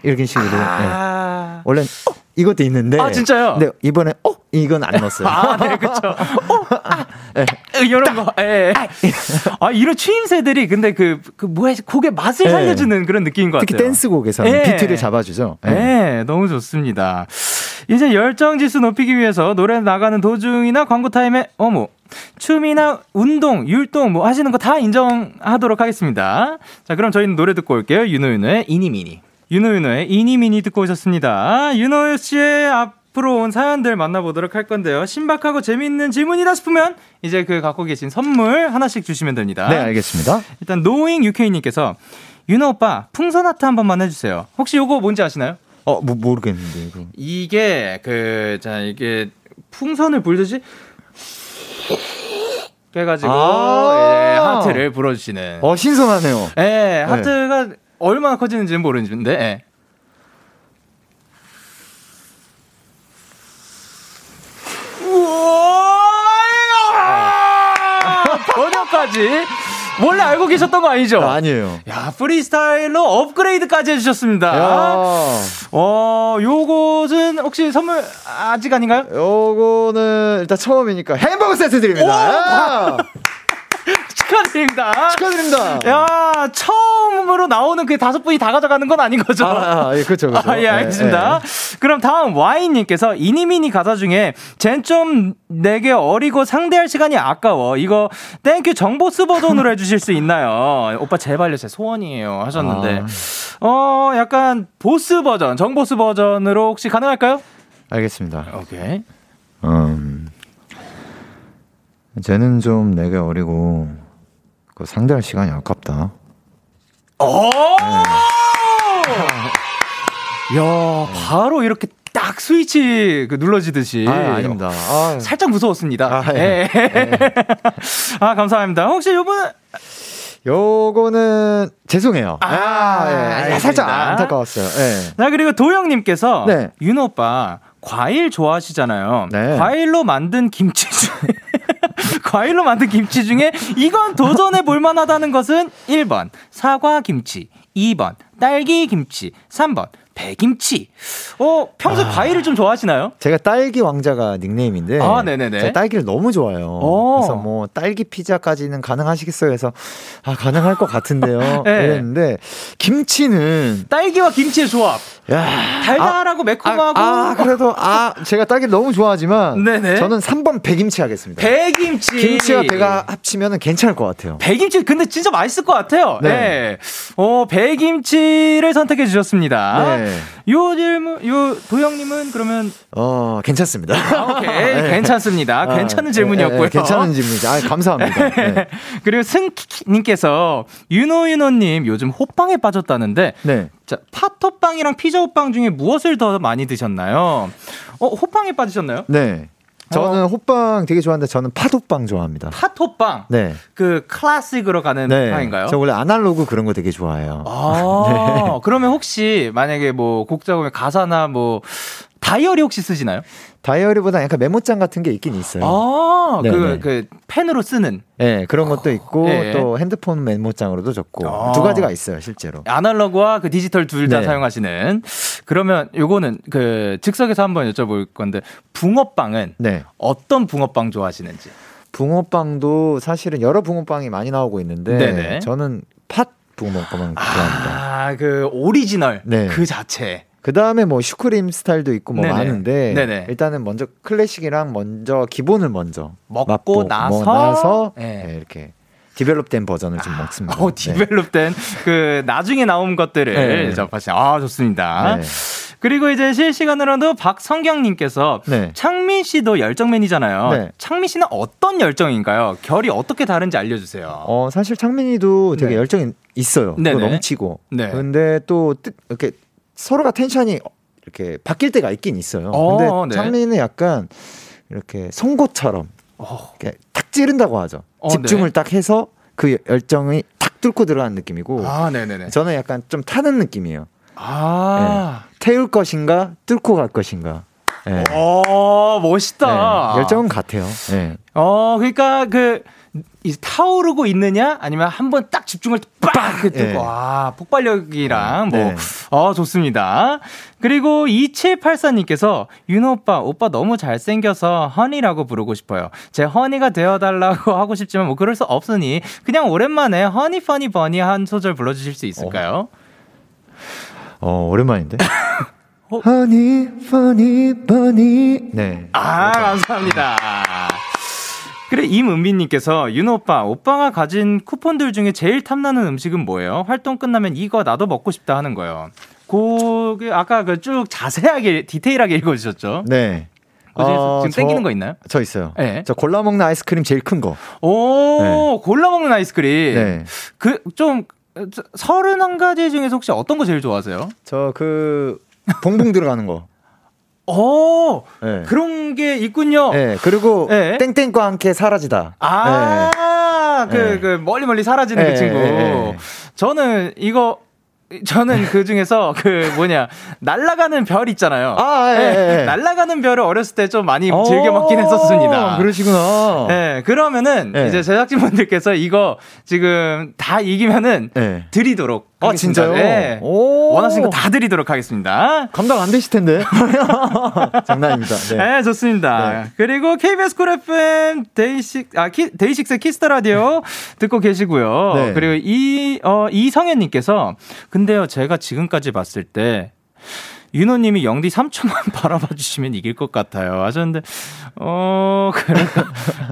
이렇게 식으로. 아~ 네. 원래 어, 이것도 있는데. 아 진짜요? 네 이번에 어 이건 안 넣었어요. 아, 네, 그렇죠. 어, 아, 네. 이런 거. 예. 아, 이런 추임새들이 근데 그, 그 뭐야, 곡의 맛을 네. 살려주는 그런 느낌인 것 같아요. 특히 댄스 곡에서는 네. 비트를 잡아주죠. 네. 네, 너무 좋습니다. 이제 열정 지수 높이기 위해서 노래 나가는 도중이나 광고 타임에 어머 춤이나 운동, 율동 뭐 하시는 거 다 인정하도록 하겠습니다. 자, 그럼 저희는 노래 듣고 올게요. 윤호윤호의 이니미니. 윤호윤호의 이니미니 듣고 오셨습니다. 윤호 씨의 앞 앞으로 온 사연들 만나보도록 할 건데요. 신박하고 재미있는 질문이다 싶으면 이제 그 갖고 계신 선물 하나씩 주시면 됩니다. 네, 알겠습니다. 일단 노잉 UK님께서 윤호 오빠 풍선 하트 한 번만 해주세요. 혹시 요거 뭔지 아시나요? 어, 뭐, 모르겠는데 이거. 이게 그 자 이게 풍선을 불듯이 해가지고 아~ 예, 하트를 불어주시는. 어 신선하네요. 예, 하트가 네. 얼마나 커지는지는 모르는데. 예. 번역까지 원래 알고 계셨던 거 아니죠? 아, 니에요 야, 프리스타일로 업그레이드까지 해주셨습니다. 어, 요것은 혹시 선물 아직 아닌가요? 요거는 일단 처음이니까 햄버거 세트 드립니다. 축하드립니다. 축하드립니다. 야, 처음으로 나오는 그 다섯 분이 다 가져가는 건 아닌 거죠? 아, 아 예, 그렇죠, 그렇죠. 아, 예, 알겠습니다. 네, 네. 그럼 다음 와인 님께서 Eeny Meeny 가사 중에 쟨 좀 내게 어리고 상대할 시간이 아까워. 이거 Thank U 정보스 버전으로 해 주실 수 있나요? 오빠 제발요, 제 소원이에요. 하셨는데. 아. 어, 약간 보스 버전, 정보스 버전으로 혹시 가능할까요? 알겠습니다. 오케이. 음. 쟤는 좀 내게 어리고 그 상대할 시간이 아깝다. 오! 네. 야, 바로 이렇게 딱 스위치 그 눌러지듯이. 아, 아닙니다. 아, 살짝 무서웠습니다. 아, 예. 예. 아, 감사합니다. 혹시 요번 요거는 죄송해요. 아, 아 예. 살짝 안타까웠어요. 예. 자, 그리고 도영님께서 네. 윤호 오빠 과일 좋아하시잖아요. 네. 과일로 만든 김치 중에 과일로 만든 김치 중에 이건 도전해 볼 만하다는 것은 1번 사과 김치, 2번 딸기 김치, 3번 배김치. 어, 평소 아, 과일을 좀 좋아하시나요? 제가 딸기 왕자가 닉네임인데. 아, 네네네. 제가 딸기를 너무 좋아해요. 오. 어. 그래서 뭐 딸기 피자까지는 가능하시겠어요? 해서 아, 가능할 것 같은데요. 네. 이랬는데 김치는 딸기와 김치의 조합. 야, 달달하고 아, 매콤하고. 아, 아, 그래도 아, 제가 딸기를 너무 좋아하지만 네네. 저는 3번 배김치 하겠습니다. 배김치. 김치와 배가 합치면 괜찮을 것 같아요. 배김치 근데 진짜 맛있을 것 같아요. 네. 네. 어, 배김치를 선택해 주셨습니다. 네. 요 질문, 요 도영님은 그러면 어 괜찮습니다. 아, 오케이 네. 괜찮습니다. 아, 괜찮은 질문이었고요. 네, 괜찮은 질문이죠. 아 감사합니다. 네. 그리고 승님께서 윤호윤호님 요즘 호빵에 빠졌다는데 네. 자 팥호빵이랑 피자 호빵 중에 무엇을 더 많이 드셨나요? 어 호빵에 빠지셨나요? 네. 저는 어. 호빵 되게 좋아하는데 저는 팥호빵 좋아합니다. 팥호빵? 네. 그 클래식으로 가는 네. 빵인가요? 저 원래 아날로그 그런 거 되게 좋아해요. 아, 네. 그러면 혹시 만약에 뭐 곡 작업에 가사나 뭐 다이어리 혹시 쓰시나요? 다이어리보다 약간 메모장 같은 게 있긴 있어요. 아, 그, 네, 네. 그, 펜으로 쓰는? 네, 그런 것도 있고, 네. 또 핸드폰 메모장으로도 적고, 아. 두 가지가 있어요, 실제로. 아날로그와 그 디지털 둘다 네. 사용하시는. 그러면 요거는 그, 즉석에서 한번 여쭤볼 건데, 붕어빵은 네. 어떤 붕어빵 좋아하시는지? 붕어빵도 사실은 여러 붕어빵이 많이 나오고 있는데, 네네. 저는 팥 붕어빵 좋아합니다. 아, 그 오리지널 네. 그 자체. 그 다음에 뭐 슈크림 스타일도 있고 뭐 네네. 많은데 네네. 일단은 먼저 클래식이랑 먼저 기본을 먼저 먹고 맛보, 나서, 나서 네. 네, 이렇게 develop된 버전을 좀 아, 먹습니다. 어, 디벨롭된 네. 그 나중에 나온 것들을 네. 접하시. 아 좋습니다. 네. 그리고 이제 실시간으로도 박성경님께서 네. 창민 씨도 열정맨이잖아요. 네. 창민 씨는 어떤 열정인가요? 결이 어떻게 다른지 알려주세요. 어 사실 창민이도 되게 네. 열정이 있어요. 넘치고. 네. 근데 또 이렇게 서로가 텐션이 이렇게 바뀔 때가 있긴 있어요. 어, 근데 네. 창민이는 약간 이렇게 송곳처럼 어. 이렇게 탁 찌른다고 하죠. 어, 집중을 네. 딱 해서 그 열정이 탁 뚫고 들어가는 느낌이고 아, 네네네. 저는 약간 좀 타는 느낌이에요. 아. 네. 태울 것인가 뚫고 갈 것인가. 네. 어, 멋있다. 네. 열정은 같아요. 네. 어, 그러니까 그 타오르고 있느냐 아니면 한 번 딱 집중을 빡 뜨고 네. 와 폭발력이랑 뭐 네. 어, 좋습니다. 그리고 2784님께서 윤호 오빠 오빠 너무 잘생겨서 허니라고 부르고 싶어요. 제 허니가 되어달라고 하고 싶지만 뭐 그럴 수 없으니 그냥 오랜만에 허니 퍼니 버니 한 소절 불러주실 수 있을까요? 어, 어 오랜만인데. 허니 퍼니 버니 네. 아 감사합니다. 그래 임은빈님께서 윤호 오빠 오빠가 가진 쿠폰들 중에 제일 탐나는 음식은 뭐예요? 활동 끝나면 이거 나도 먹고 싶다 하는 거예요. 그 아까 그 쭉 자세하게 디테일하게 읽어주셨죠? 네. 그 어, 지금 저, 땡기는 거 있나요? 저 있어요. 네. 저 골라 먹는 아이스크림 제일 큰 거. 오, 네. 골라 먹는 아이스크림. 네. 그좀 서른 한 가지 중에서 혹시 어떤 거 제일 좋아하세요? 저 그 봉봉 들어가는 거. 어, 네. 그런 게 있군요. 네, 그리고 네. 땡땡과 함께 사라지다. 아, 네. 그, 네. 그 멀리 멀리 사라지는 그 네, 친구. 네, 저는 이거 저는 그 중에서 그 뭐냐 날라가는 별 있잖아요. 아, 예, 예. 예. 날라가는 별을 어렸을 때 좀 많이 즐겨 먹긴 했었습니다. 그러시구나. 예, 그러면은 예. 이제 제작진분들께서 이거 지금 다 이기면은 예. 드리도록. 아 진짜요? 네. 원하시는 거 다 드리도록 하겠습니다. 감당 안 되실 텐데. 장난입니다. 네, 네 좋습니다. 네. 그리고 KBS 쿨 FM 데이식 아 키, 데이식스 키스 더 라디오 듣고 계시고요. 네. 그리고 이 어, 이성현님께서 근데요, 제가 지금까지 봤을 때 윤호님이 영디 3초만 바라봐 주시면 이길 것 같아요. 하셨는데, 어, 그러,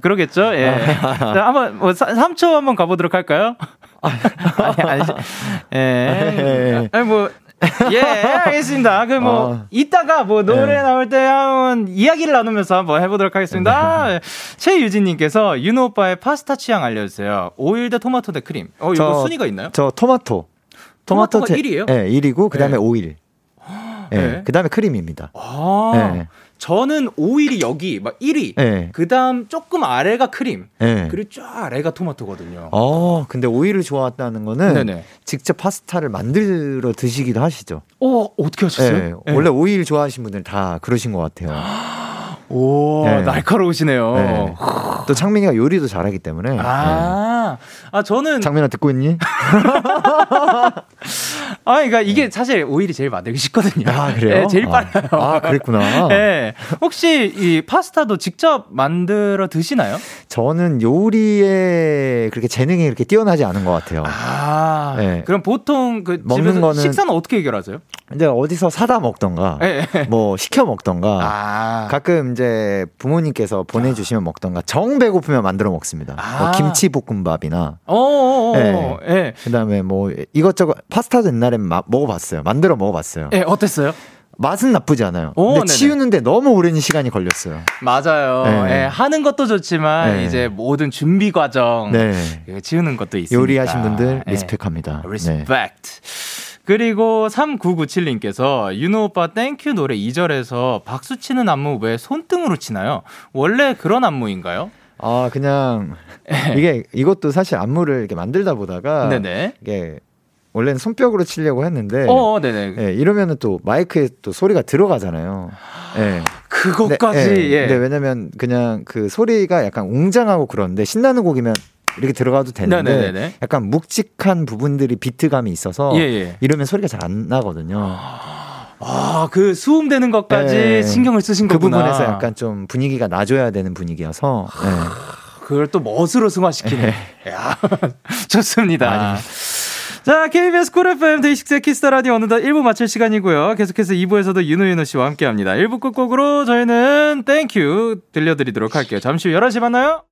그러겠죠? 예. 자, 한번, 뭐, 3초 한번 가보도록 할까요? 아니, 아니, 예. 아니, 뭐, 예, 알겠습니다. 그 뭐, 어. 이따가 뭐, 노래 네. 나올 때 한번 이야기를 나누면서 한번 해보도록 하겠습니다. 네. 최유진님께서 윤호 오빠의 파스타 취향 알려주세요. 오일 대 토마토 대 크림. 어, 이거 저, 순위가 있나요? 저 토마토. 토마토가 토마토 1위에요? 네, 1위고 그 다음에 네. 오일. 네, 네. 그다음에 크림입니다. 아. 네. 저는 오일이 여기 막 1위. 네. 그다음 조금 아래가 크림. 네. 그리고 쫙 아래가 토마토거든요. 어, 근데 오일을 좋아한다는 거는 네네. 직접 파스타를 만들어 드시기도 하시죠. 어, 어떻게 하셨어요? 네. 네. 원래 오일 좋아하시는 분들 다 그러신 것 같아요. 오, 네. 날카로우시네요. 네. 또 창민이가 요리도 잘하기 때문에. 아, 네. 아 저는 창민아 듣고 있니? 아, 그러니까 이게 사실 오일이 제일 만들기 쉽거든요. 아, 그래요? 네, 제일 아, 빨라요. 아, 그랬구나. 네. 혹시 이 파스타도 직접 만들어 드시나요? 저는 요리에 그렇게 재능이 그렇게 뛰어나지 않은 것 같아요. 아, 네. 그럼 보통 그 먹는 거는 식사는 어떻게 해결하세요? 이제 어디서 사다 먹던가, 네. 뭐 시켜 먹던가, 아. 가끔 이제 부모님께서 보내주시면 먹던가, 정 배고프면 만들어 먹습니다. 뭐 아. 뭐 김치 볶음밥이나, 네. 네. 그다음에 뭐 이것저것 파스타도 옛날에 마, 먹어봤어요. 만들어 먹어봤어요. 네, 어땠어요? 맛은 나쁘지 않아요. 오, 근데 네네. 치우는데 너무 오랜 시간이 걸렸어요. 맞아요. 네. 네, 하는 것도 좋지만 네. 이제 모든 준비 과정 네. 치우는 것도 있습니다. 요리하신 분들 네. respect합니다. respect. 그리고 3997님께서 윤호 오빠 Thank U 노래 2절에서 박수 치는 안무 왜 손등으로 치나요? 원래 그런 안무인가요? 아, 그냥 이게 이것도 사실 안무를 이렇게 만들다 보다가 네네. 이게 원래는 손뼉으로 치려고 했는데 어, 어 네네. 예, 이러면은 또 마이크에 또 소리가 들어가잖아요. 예. 그것까지 네, 예. 예. 근데 왜냐면 그냥 그 소리가 약간 웅장하고 그런데 신나는 곡이면 이렇게 들어가도 되는데 네네네. 약간 묵직한 부분들이 비트감이 있어서 예, 예. 이러면 소리가 잘 안 나거든요. 아, 그 수음되는 것까지 네. 신경을 쓰신 그 거구나. 그 부분에서 약간 좀 분위기가 나줘야 되는 분위기여서. 네. 그걸 또 멋으로 승화시키네. 네. 야, 좋습니다. 아니, 자, KBS 쿨 FM 데이식스의 키스 더 라디오 어느덧 1부 마칠 시간이고요. 계속해서 2부에서도 유노윤호 씨와 함께 합니다. 1부 끝곡으로 저희는 Thank U 들려드리도록 할게요. 잠시 후 11시 만나요.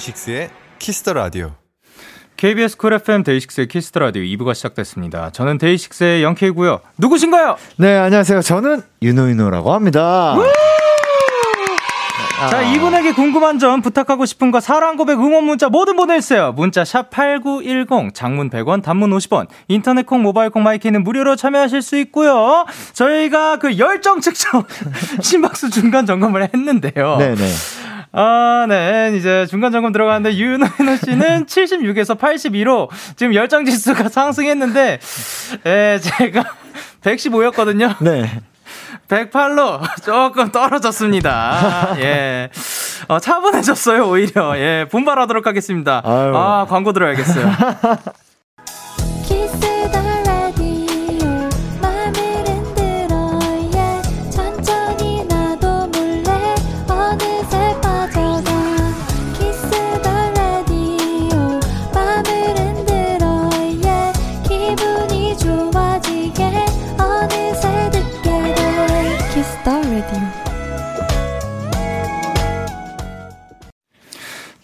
데이식스의 키스 더 라디오. KBS 쿨 FM 데이식스의 키스 더 라디오 2부가 시작됐습니다. 저는 데이식스의 영케이고요. 누구신가요? 네, 안녕하세요. 저는 유노윤호라고 합니다. 자, 아. 이분에게 궁금한 점, 부탁하고 싶은 거, 사랑 고백, 응원 문자 뭐든 보내주세요. 문자 샵 8910, 장문 100원, 단문 50원, 인터넷 콩, 모바일 콩, 마이케이는 무료로 참여하실 수 있고요. 저희가 그 열정 측정, 심박수 중간 점검을 했는데요. 네네. 아, 네. 이제 중간 점검 들어가는데 윤호윤호 씨는 76에서 82로 지금 열정 지수가 상승했는데, 예, 제가 115였거든요. 네. 108로 조금 떨어졌습니다. 예. 어, 차분해졌어요, 오히려. 예. 분발하도록 하겠습니다. 아유. 아, 광고 들어야겠어요.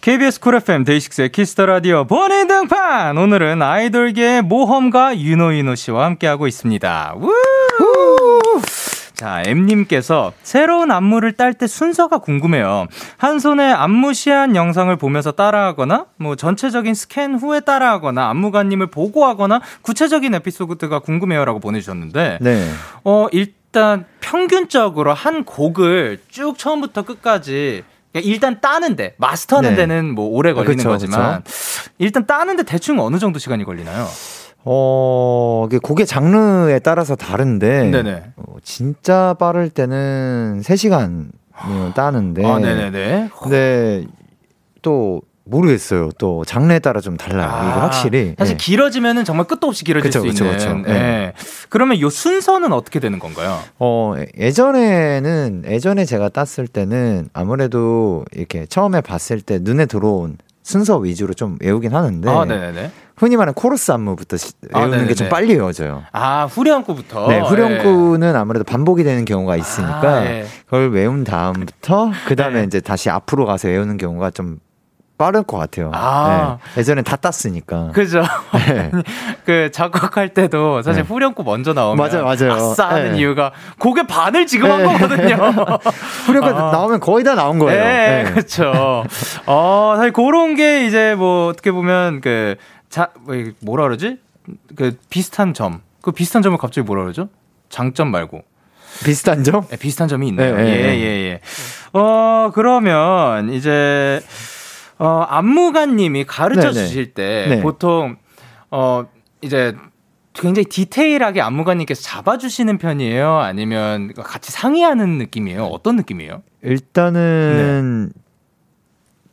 KBS 쿨 FM 데이식스의 키스 더 라디오 본인 등판 오늘은 아이돌계의 모험가 유노윤호 씨와 함께하고 있습니다. 우! 자, M님께서 새로운 안무를 딸 때 순서가 궁금해요. 한 손에 안무 시안 영상을 보면서 따라하거나, 뭐 전체적인 스캔 후에 따라하거나, 안무가님을 보고하거나, 구체적인 에피소드가 궁금해요 라고 보내주셨는데, 네. 어, 일단 평균적으로 한 곡을 쭉 처음부터 끝까지 일단 따는데 마스터하는 네. 데는 뭐 오래 걸리는 그쵸, 거지만 그쵸? 일단 따는데 대충 어느 정도 시간이 걸리나요? 어, 곡의 장르에 따라서 다른데. 어, 진짜 빠를 때는 3시간 따는데 아, 네네네. 근데 또 모르겠어요. 또 장르에 따라 좀 달라요. 아, 이거 확실히. 사실 네. 길어지면은 정말 끝도 없이 길어질 그쵸, 수 그쵸, 있는. 그쵸, 네. 네. 그러면 요 순서는 어떻게 되는 건가요? 어, 예전에는 예전에 제가 땄을 때는 아무래도 이렇게 처음에 봤을 때 눈에 들어온 순서 위주로 좀 외우긴 하는데 아, 네네 흔히 말하는 코러스 안무부터 아, 외우는 아, 게좀 빨리 외워져요. 아 후렴구부터. 네, 후렴구는 네. 아무래도 반복이 되는 경우가 있으니까 아, 네. 그걸 외운 다음부터 그 다음에 네. 이제 다시 앞으로 가서 외우는 경우가 좀 빠를 것 같아요. 아. 네. 예전엔 다 땄으니까. 그죠. 네. 그 작곡할 때도 사실 네. 후렴구 먼저 나오면 맞아요, 맞아요. 아싸 하는 네. 이유가 곡의 반을 지금 한 네. 거거든요. 후렴구 아. 나오면 거의 다 나온 거예요. 네, 네. 그렇죠. 어, 사실 그런 게 이제 뭐 어떻게 보면 그 자, 뭐 뭐라 그러지? 그 비슷한 점. 그 비슷한 점을 갑자기 뭐라 그러죠? 장점 말고. 비슷한 점? 네, 비슷한 점이 있네요. 네, 예, 예, 예. 어, 그러면 이제 어, 안무가님이 가르쳐. 주실 때 네. 보통 어 이제 굉장히 디테일하게 안무가님께서 잡아주시는 편이에요? 아니면 같이 상의하는 느낌이에요? 어떤 느낌이에요? 일단은 네.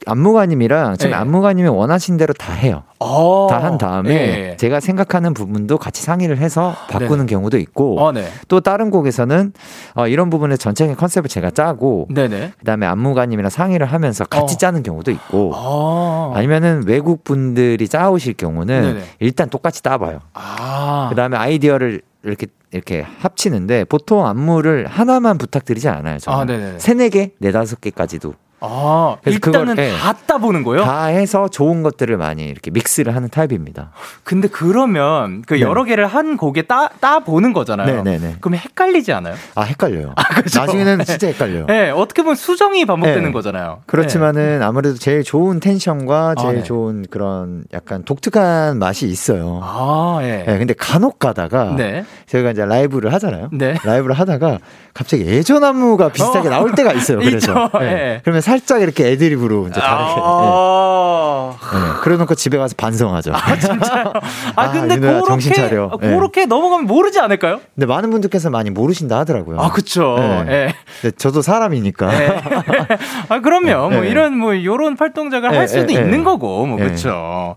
안무가님이랑 지금 네. 안무가님이 원하신 대로 다 해요. 어. 다한 다음에 네. 제가 생각하는 부분도 같이 상의를 해서 바꾸는 네. 경우도 있고 어, 네. 또 다른 곡에서는 어, 이런 부분에 전체적인 컨셉을 제가 짜고 네네. 그다음에 안무가님이랑 상의를 하면서 같이 어. 짜는 경우도 있고 어. 아니면은 외국 분들이 짜오실 경우는 네네. 일단 똑같이 따봐요. 아. 그다음에 아이디어를 이렇게 이렇게 합치는데 보통 안무를 하나만 부탁드리지 않아요. 저는 아, 세네 개, 네 다섯 개까지도 아, 일단은 그걸, 네, 다 따보는 거요? 다 해서 좋은 것들을 많이 이렇게 믹스를 하는 타입입니다. 근데 그러면 그 네. 여러 개를 한 곡에 따, 따 보는 거잖아요. 네네네. 네, 네. 그럼 헷갈리지 않아요? 아, 헷갈려요. 아, 그렇죠? 나중에는 진짜 헷갈려요. 네, 어떻게 보면 수정이 반복되는 네. 거잖아요. 그렇지만은 네. 아무래도 제일 좋은 텐션과 아, 제일 아, 좋은 그런 약간 독특한 맛이 있어요. 아, 예. 네. 근데 간혹 가다가 저희가 이제 라이브를 하잖아요. 라이브를 하다가 갑자기 예전 안무가 비슷하게 어. 나올 때가 있어요. 그래서. 그러면 살짝 이렇게 애드립으로 이제 다르게. 아~ 네. 네. 그래놓고 집에 가서 반성하죠. 아, 진짜요? 아, 아 근데 그렇게, 정신 차려. 그렇게 네. 넘어가면 모르지 않을까요? 근데 많은 분들께서 많이 모르신다 하더라고요. 아, 그쵸. 네. 네. 저도 사람이니까. 네. 아, 그럼요. 뭐 이런, 뭐, 요런 활동작을 할 수도 있는 거고, 뭐, 그쵸.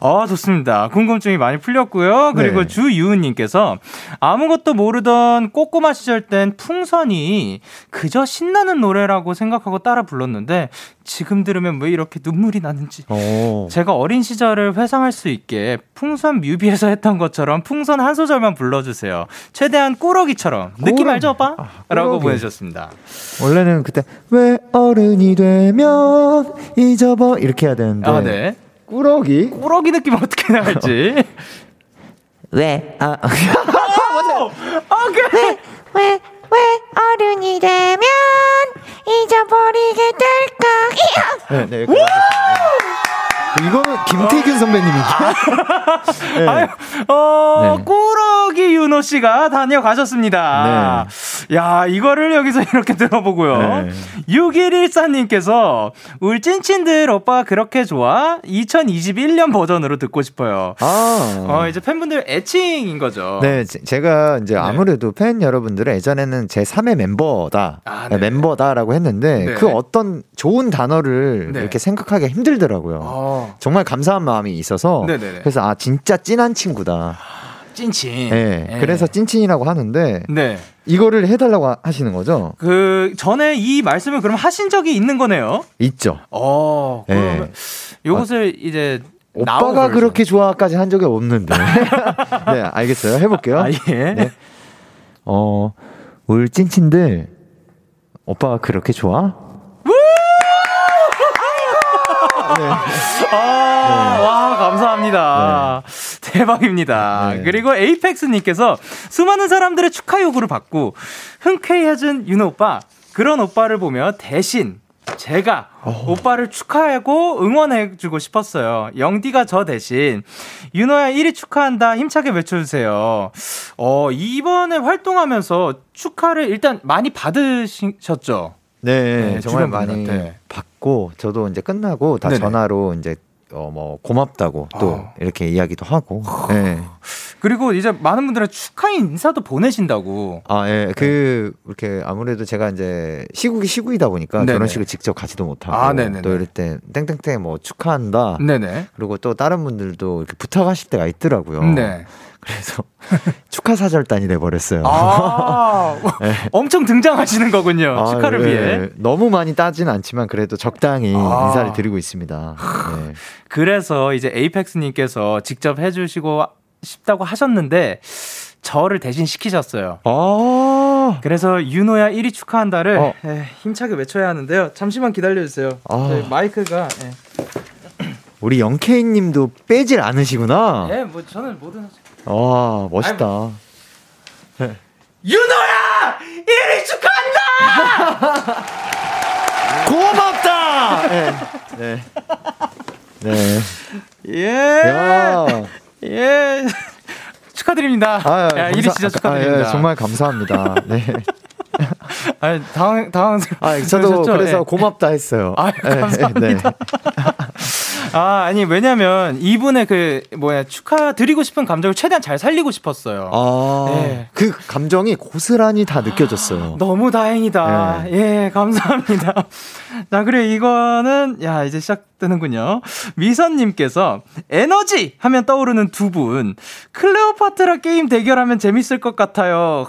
아, 좋습니다. 궁금증이 많이 풀렸고요. 그리고 네. 주유은님께서 아무것도 모르던 꼬꼬마 시절 땐 풍선이 그저 신나는 노래라고 생각하고 따라 불렀는데 지금 들으면 왜 이렇게 눈물이 나는지. 오. 제가 어린 시절을 회상할 수 있게 풍선 뮤비에서 했던 것처럼 풍선 한 소절만 불러주세요. 최대한 꾸러기처럼. 꾸러기. 느낌 알죠, 오빠? 아, 라고 보내주셨습니다. 원래는 그때 왜 어른이 되면 잊어버 이렇게 해야 되는데. 아, 네. 꾸러기? 꾸러기 느낌 어떻게 나갈지. 왜? 아, 아, 오케이. 왜, 왜, 왜 어른이 되면 잊어버리게 될까? 네, 네. 이거는 김태균 선배님이죠. 네. 아유, 어, 네. 꾸러기 윤호 씨가 다녀가셨습니다. 네. 야, 이거를 여기서 이렇게 들어보고요. 네. 6114님께서 울 찐친들 오빠 그렇게 좋아? 2021년 버전으로 듣고 싶어요. 아. 어, 이제 팬분들 애칭인 거죠. 네, 제 가 이제 네. 아무래도 팬 여러분들은 예전에는 제 3의 멤버다. 아, 네. 멤버다라고 했는데 네. 그 어떤 좋은 단어를 이렇게 생각하기 힘들더라고요. 아. 정말 감사한 마음이 있어서 네네네. 그래서 아 진짜 찐한 친구다. 찐친. 네. 네. 그래서 찐친이라고 하는데 네. 이거를 해달라고 하시는 거죠? 그 전에 이 말씀을 그럼 하신 적이 있는 거네요? 있죠. 어, 그러면 네. 요것을 아, 이제 오빠가 그렇게 좋아까지 한 적이 없는데. 네, 알겠어요. 해볼게요. 아, 예. 네. 어, 울 찐친들 오빠가 그렇게 좋아? 네. 아, 네. 와, 감사합니다. 네. 대박입니다. 네. 그리고 에이펙스님께서 수많은 사람들의 축하 요구를 받고 흔쾌히해준 윤호 오빠, 그런 오빠를 보며 대신 제가 어. 오빠를 축하하고 응원해주고 싶었어요. 영디가 저 대신 윤호야 1위 축하한다 힘차게 외쳐주세요. 어 이번에 활동하면서 축하를 일단 많이 받으셨죠? 네, 네 정말 많이 네. 받고 저도 이제 끝나고 다 네네. 전화로 이제 어 뭐 고맙다고 또 아. 이렇게 이야기도 하고. 네. 그리고 이제 많은 분들은 축하 인사도 보내신다고. 아, 예. 그 이렇게 아무래도 제가 이제 시국이 시국이다 보니까 네네. 결혼식을 직접 가지도 못하고 아, 또 이럴 때 땡땡땡 뭐 축하한다. 네네. 그리고 또 다른 분들도 이렇게 부탁하실 때가 있더라고요. 네. 그래서 축하 사절단이 돼버렸어요. 아, 네. 엄청 등장하시는 거군요. 아, 축하를 네. 위해. 너무 많이 따지는 않지만 그래도 적당히 아. 인사를 드리고 있습니다. 네. 그래서 이제 에이펙스님께서 직접 해주시고 싶다고 하셨는데 저를 대신 시키셨어요. 아~ 그래서 윤호야 1위 축하한다를 어. 에, 힘차게 외쳐야 하는데요. 잠시만 기다려주세요. 아~ 마이크가 에. 우리 영케이님도 빼질 않으시구나. 예, 뭐 저는 뭐든. 와 멋있다. 네. 윤호야 1위 축하한다. 고맙다. 네. 네. 네. 예. 야. 예. 축하드립니다. 아, 야, 1위 진짜 축하드립니다. 아, 예, 정말 감사합니다. 네. 아, 당황, 당황. 아, 저도 그래서 네. 고맙다 했어요. 아, 감사합니다. 네. 아, 아니, 왜냐면 이분의 그, 뭐야, 축하드리고 싶은 감정을 최대한 잘 살리고 싶었어요. 아, 네. 그 감정이 고스란히 다 느껴졌어요. 너무 다행이다. 네. 예, 감사합니다. 자, 그래, 이거는, 야, 이제 시작 되는군요. 미선님께서 에너지! 하면 떠오르는 두 분. 클레오파트라 게임 대결하면 재밌을 것 같아요.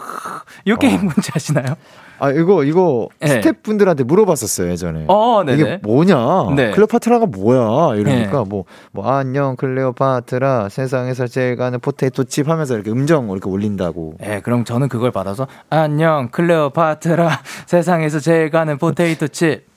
이 게임 어. 뭔지 아시나요? 아 이거 이거 네. 스태프분들한테 물어봤었어요 예전에. 어, 이게 뭐냐? 네. 클레오파트라가 뭐야? 이러니까 뭐뭐 네. 뭐, 안녕 클레오파트라 세상에서 제일 가는 포테이토 칩 하면서 이렇게 음정 이렇게 올린다고. 네, 그럼 저는 그걸 받아서 안녕 클레오파트라 세상에서 제일 가는 포테이토 칩.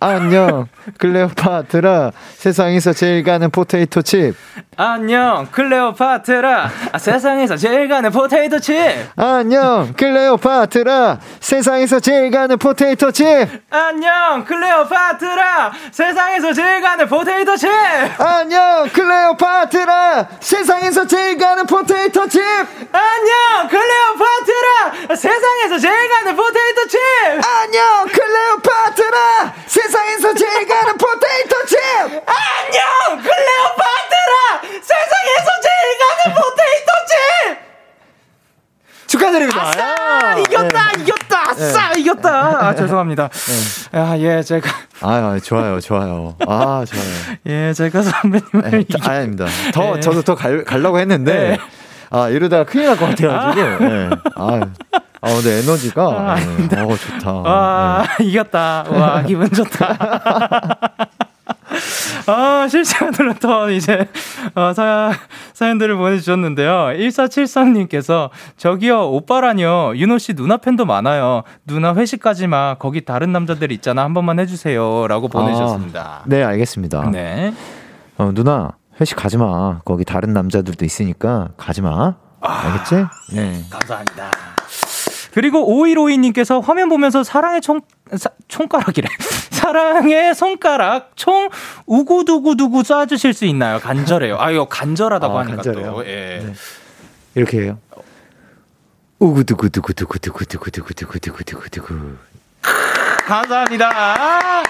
안녕 클레오파트라. 세상에서 제일 가는 포테이토 칩. 안녕 클레오파트라. 아, 세상에서 제일 가는 포테이토 칩. 안녕 클레오파트라. 세상에서 제일 가는 포테이토 칩. 안녕 클레오파트라. 세상에서 제일 가는 포테이토 칩. 안녕 클레오파트라. 세상에서 제일 가는 포테이토 칩. 안녕 클레오파트라. 세상에서 제일 가는 포테이토 칩. 안녕 클레오파트라 세상에서 제일 가는 포테이토 칩! 안녕! 클레오파트라! 세상에서 제일 가는 포테이토 칩! 축하드립니다. 아싸! 이겼다! 네. 이겼다! 아싸! 네. 이겼다! 아, 죄송합니다. 네. 아, 예, 제가. 아, 아, 좋아요, 좋아요. 아, 좋아요. 예, 제가 선배님을. 네, 이기... 아닙니다. 더, 예. 저도 더 갈, 가려고 했는데. 네. 아, 이러다가 큰일 날 것 같아가지고. 아. 네. 아. 아, 근데 에너지가. 아, 네. 어, 좋다. 와, 네. 이겼다. 와, 기분 좋다. 아, 실시간으로 또 이제, 어, 사, 사연들을 보내주셨는데요. 1473님께서, 저기요, 오빠라뇨. 윤호 씨 누나 팬도 많아요. 누나 회식까지 마. 거기 다른 남자들 있잖아. 한 번만 해주세요. 라고 보내주셨습니다. 아, 네, 알겠습니다. 네. 어, 누나, 회식 가지 마. 거기 다른 남자들도 있으니까 가지 마. 알겠지? 아, 네. 감사합니다. 그리고 5152님께서 화면 보면서 사랑의 총, 사, 총가락이래. 사랑의 손가락 총 우구두구두구 쏴주실 수 있나요? 간절해요. 아, 이거 간절하다고 아, 하니까 간절해요? 또. 예. 네. 이렇게 해요. 우구두구두구두구두구두구두구두구두구두구. 감사합니다.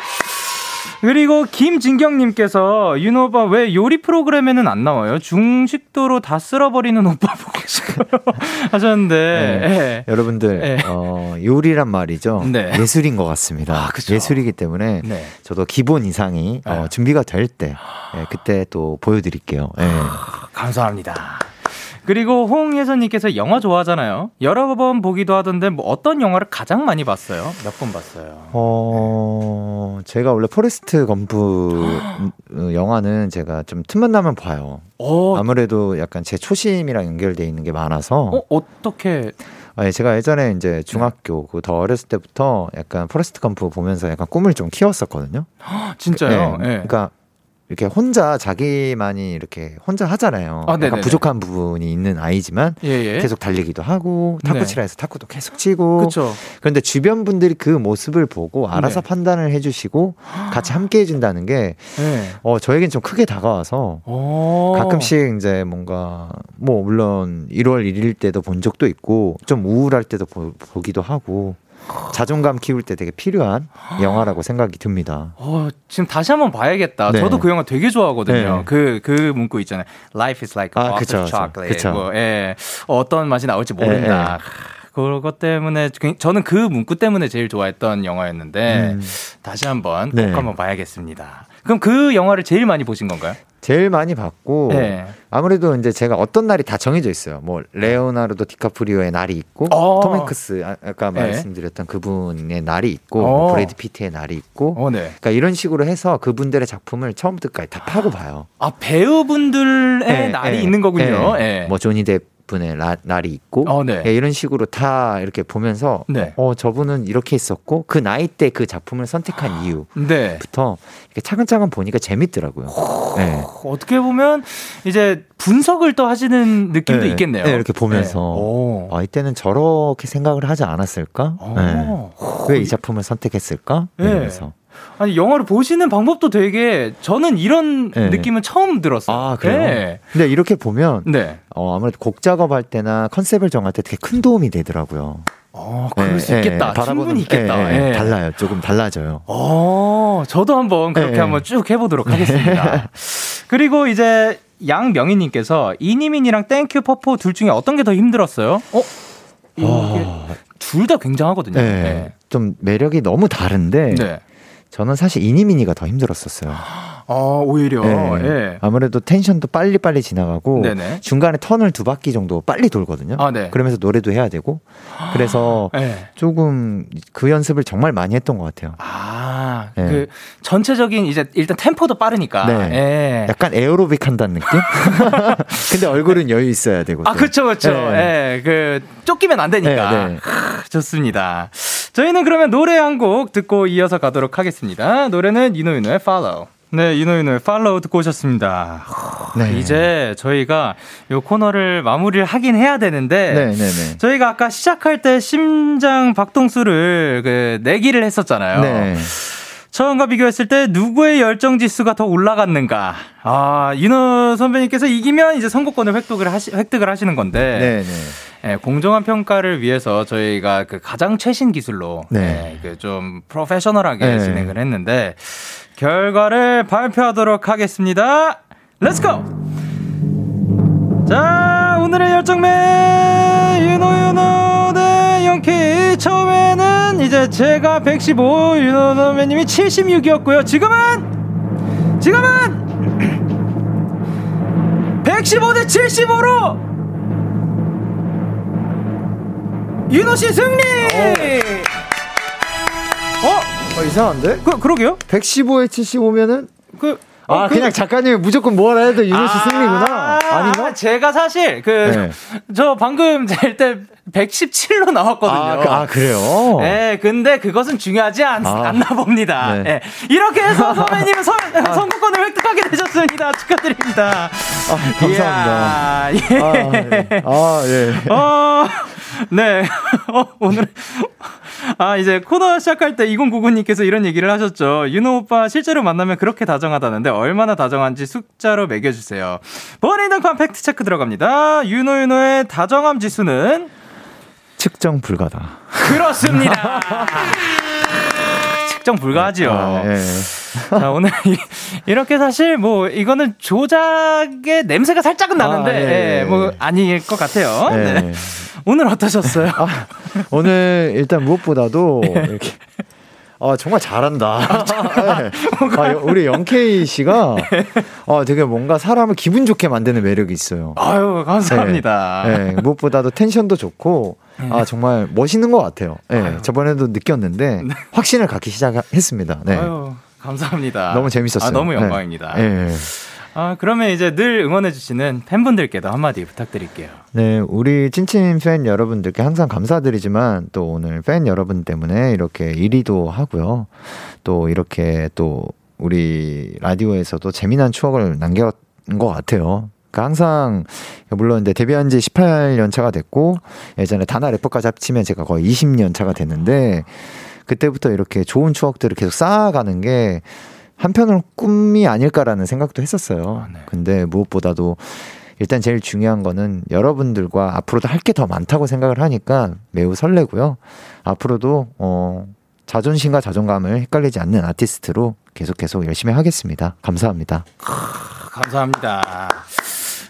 그리고 김진경님께서 윤오빠 왜 요리 프로그램에는 안 나와요? 중식도로 다 쓸어버리는 오빠 보고 싶어요 하셨는데 네. 네. 여러분들 네. 어, 요리란 말이죠 네. 예술인 것 같습니다. 아, 예술이기 때문에 네. 저도 기본 이상이 어, 네. 준비가 될때 예, 그때 또 보여드릴게요. 아, 감사합니다. 그리고 홍예선님께서 영화 좋아하잖아요. 여러 번 보기도 하던데 뭐 어떤 영화를 가장 많이 봤어요? 몇 번 봤어요? 어, 제가 원래 포레스트 검프 영화는 제가 좀 틈만 나면 봐요. 어. 아무래도 약간 제 초심이랑 연결돼 있는 게 많아서. 어, 어떻게? 아니, 제가 예전에 이제 중학교 그 더 어렸을 때부터 약간 포레스트 검프 보면서 약간 꿈을 좀 키웠었거든요. 진짜요? 네. 네. 그러니까 이렇게 혼자 자기만이 이렇게 혼자 하잖아요. 아, 약간 부족한 부분이 있는 아이지만 예예. 예. 계속 달리기도 하고 탁구 네. 치라 해서 탁구도 계속 치고. 그쵸. 그런데 주변 분들이 그 모습을 보고 알아서 네. 판단을 해주시고 같이 함께 해 준다는 게 네. 어, 저에겐 좀 크게 다가와서 오. 가끔씩 이제 뭔가 뭐 물론 1월 1일 때도 본 적도 있고 좀 우울할 때도 보, 보기도 하고 자존감 키울 때 되게 필요한 영화라고 생각이 듭니다. 어, 지금 다시 한번 봐야겠다. 네. 저도 그 영화 되게 좋아하거든요. 그그 네. 그 문구 있잖아요. Life is like a 아, box of chocolate. 그쵸. 뭐, 예. 어떤 맛이 나올지 모른다. 네, 그것 때문에 저는 그 문구 때문에 제일 좋아했던 영화였는데 음. 다시 한번 꼭 네. 한번 봐야겠습니다. 그럼 그 영화를 제일 많이 보신 건가요? 제일 많이 봤고 네. 아무래도 이제 제가 어떤 날이 다 정해져 있어요. 뭐 레오나르도 디카프리오의 날이 있고 어. 톰 행크스 아, 아까 네. 말씀드렸던 그분의 날이 있고 어. 뭐 브래드 피트의 날이 있고 어, 네. 그러니까 이런 식으로 해서 그분들의 작품을 처음부터까지 다 파고 봐요. 아 배우분들의 네, 날이 네, 있는 거군요. 네. 뭐 조니 뎁 분의 라, 날이 있고 어, 네. 예, 이런 식으로 다 이렇게 보면서 네. 어 저분은 이렇게 했었고 그 나이 때 그 작품을 선택한 아, 이유부터 네. 이렇게 차근차근 보니까 재밌더라고요. 네. 어떻게 보면 이제 분석을 또 하시는 느낌도 네. 있겠네요. 네, 이렇게 보면서 네. 아, 이때는 저렇게 생각을 하지 않았을까? 네. 왜 이 작품을 선택했을까? 이러면서 아니 영화를 보시는 방법도 되게 저는 이런 네. 느낌은 처음 들었어요. 아 그래요? 네. 근데 이렇게 보면 네. 어, 아무래도 곡 작업할 때나 컨셉을 정할 때 되게 큰 도움이 되더라고요. 어, 그럴 네, 수 있겠다. 네, 충분히 있겠다. 네, 네, 달라요. 조금 달라져요. 어, 저도 한번 그렇게 네. 한번 쭉 해보도록 하겠습니다. 그리고 이제 양명희님께서 Eeny Meeny랑 Thank U 퍼포 둘 중에 어떤 게 더 힘들었어요? 어? 어... 둘다 굉장하거든요. 네. 좀 매력이 너무 다른데 저는 사실 이니미니가 더 힘들었었어요. 아, 오히려. 네. 네. 아무래도 텐션도 빨리 빨리 지나가고 네네. 중간에 턴을 두 바퀴 정도 빨리 돌거든요. 아, 네. 그러면서 노래도 해야 되고. 그래서 네. 조금 그 연습을 정말 많이 했던 것 같아요. 아, 네. 그 전체적인 이제 일단 템포도 빠르니까. 네. 예. 약간 에어로빅 한다는 느낌? 근데 얼굴은 여유 있어야 되고. 아, 그쵸, 그쵸. 예. 그 쫓기면 안 되니까. 좋습니다. 저희는 그러면 노래 한 곡 듣고 이어서 가도록 하겠습니다. 노래는 이노윤의 Follow. 네, 이노이노의 팔로우 듣고 오셨습니다. 네. 이제 저희가 이 코너를 마무리를 하긴 해야 되는데 네, 네, 네, 저희가 아까 시작할 때 심장 박동수를 그 내기를 했었잖아요. 네. 처음과 비교했을 때 누구의 열정 지수가 더 올라갔는가? 아, 윤호 선배님께서 이기면 이제 선곡권을 획득을 하시, 획득을 하시는 건데. 네, 네. 네, 공정한 평가를 위해서 저희가 그 가장 최신 기술로 네. 네, 그 좀 프로페셔널하게 네. 진행을 했는데 결과를 발표하도록 하겠습니다. Let's go! 자, 오늘의 열정맨 유노윤호 대 영케이 처음에는 이제 제가 115 윤호 선배님이 76이었고요. 지금은 지금은 115대 75로 윤호 씨 승리! 어? 어 이상한데? 그, 그러게요? 115에 75면은 그 아, 어, 그, 냥 작가님이 무조건 뭐라 해도 윤호 씨 아, 승리구나. 아닌가? 제가 사실, 그, 네. 저 방금 잴때 117로 나왔거든요. 아, 그, 아, 그래요? 네, 근데 그것은 중요하지 않, 아, 않나 봅니다. 네. 네. 이렇게 해서 선배님은 선, 아. 선거권을 획득하게 되셨습니다. 축하드립니다. 아, 감사합니다. 이야, 예. 아, 예. 아, 예. 어, 네. 어, 오늘. 아, 이제 코너 시작할 때 2099님께서 이런 얘기를 하셨죠. 윤호 오빠 실제로 만나면 그렇게 다정하다는데 얼마나 다정한지 숫자로 매겨 주세요. 버닝등판 팩트 체크 들어갑니다. 윤호 윤호의 다정함 지수는? 측정 불가다. 그렇습니다. 측정 불가하죠. 아, 예. 자, 오늘 이, 렇게 사실 뭐 이거는 조작의 냄새가 살짝은 나는데 아, 예, 예. 뭐 아닐 것 같아요. 예. 네. 오늘 어떠셨어요? 아, 오늘 일단 무엇보다도 네. 이렇게 아, 정말 잘한다. 네. 아, 우리 영케이 씨가 아, 되게 뭔가 사람을 기분 좋게 만드는 매력이 있어요. 아유, 감사합니다. 네, 네. 무엇보다도 텐션도 좋고 네. 아, 정말 멋있는 것 같아요. 네, 저번에도 느꼈는데 네. 확신을 갖기 시작했습니다. 네. 아유, 감사합니다. 너무 재밌었어요. 아, 너무 영광입니다. 네. 아, 그러면 이제 늘 응원해주시는 팬분들께도 한마디 부탁드릴게요. 네, 우리 찐친 팬 여러분들께 항상 감사드리지만 또 오늘 팬 여러분 때문에 이렇게 1위도 하고요. 또 이렇게 또 우리 라디오에서도 재미난 추억을 남겼것 같아요. 그러니까 항상 물론 이제 데뷔한 지 18년 차가 됐고 예전에 다나 래퍼까지 합치면 제가 거의 20년 차가 됐는데 그때부터 이렇게 좋은 추억들을 계속 쌓아가는 게 한편으로 꿈이 아닐까라는 생각도 했었어요. 아, 네. 근데 무엇보다도 일단 제일 중요한 거는 여러분들과 앞으로도 할 게 더 많다고 생각을 하니까 매우 설레고요. 앞으로도 어 자존심과 자존감을 헷갈리지 않는 아티스트로 계속 계속 열심히 하겠습니다. 감사합니다. 감사합니다.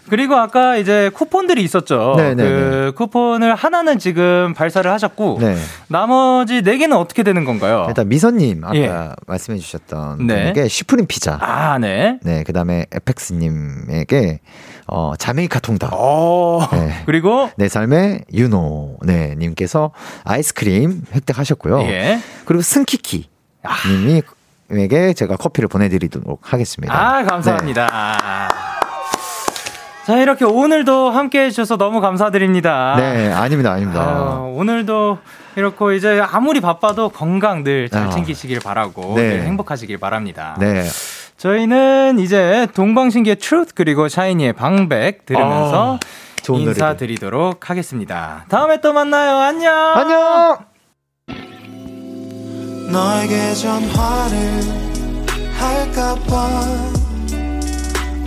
그리고 아까 이제 쿠폰들이 있었죠. 네네네. 네, 그 네. 쿠폰을 하나는 지금 발사를 하셨고 네. 나머지 네 개는 어떻게 되는 건가요? 일단 미선님 아까 예. 말씀해 주셨던 네. 게 슈프림 피자. 아 네. 네 그다음에 에펙스님에게 어, 자메이카 통닭. 오, 네. 그리고 내 삶의 윤호 네 님께서 아이스크림 획득하셨고요. 예. 그리고 승키키 아. 님이 에게 제가 커피를 보내드리도록 하겠습니다. 아 감사합니다. 네. 자, 이렇게 오늘도 함께 해주셔서 너무 감사드립니다. 네, 아닙니다, 아닙니다. 아, 오늘도 이렇게 이제 아무리 바빠도 건강 늘잘 아. 챙기시길 바라고 네. 늘 행복하시길 바랍니다. 네. 저희는 이제 동방신기의 Truth 그리고 샤이니의 방백 들으면서 아, 인사드리도록 하겠습니다. 다음에 또 만나요. 안녕. 안녕. 너에게 전화를 할까봐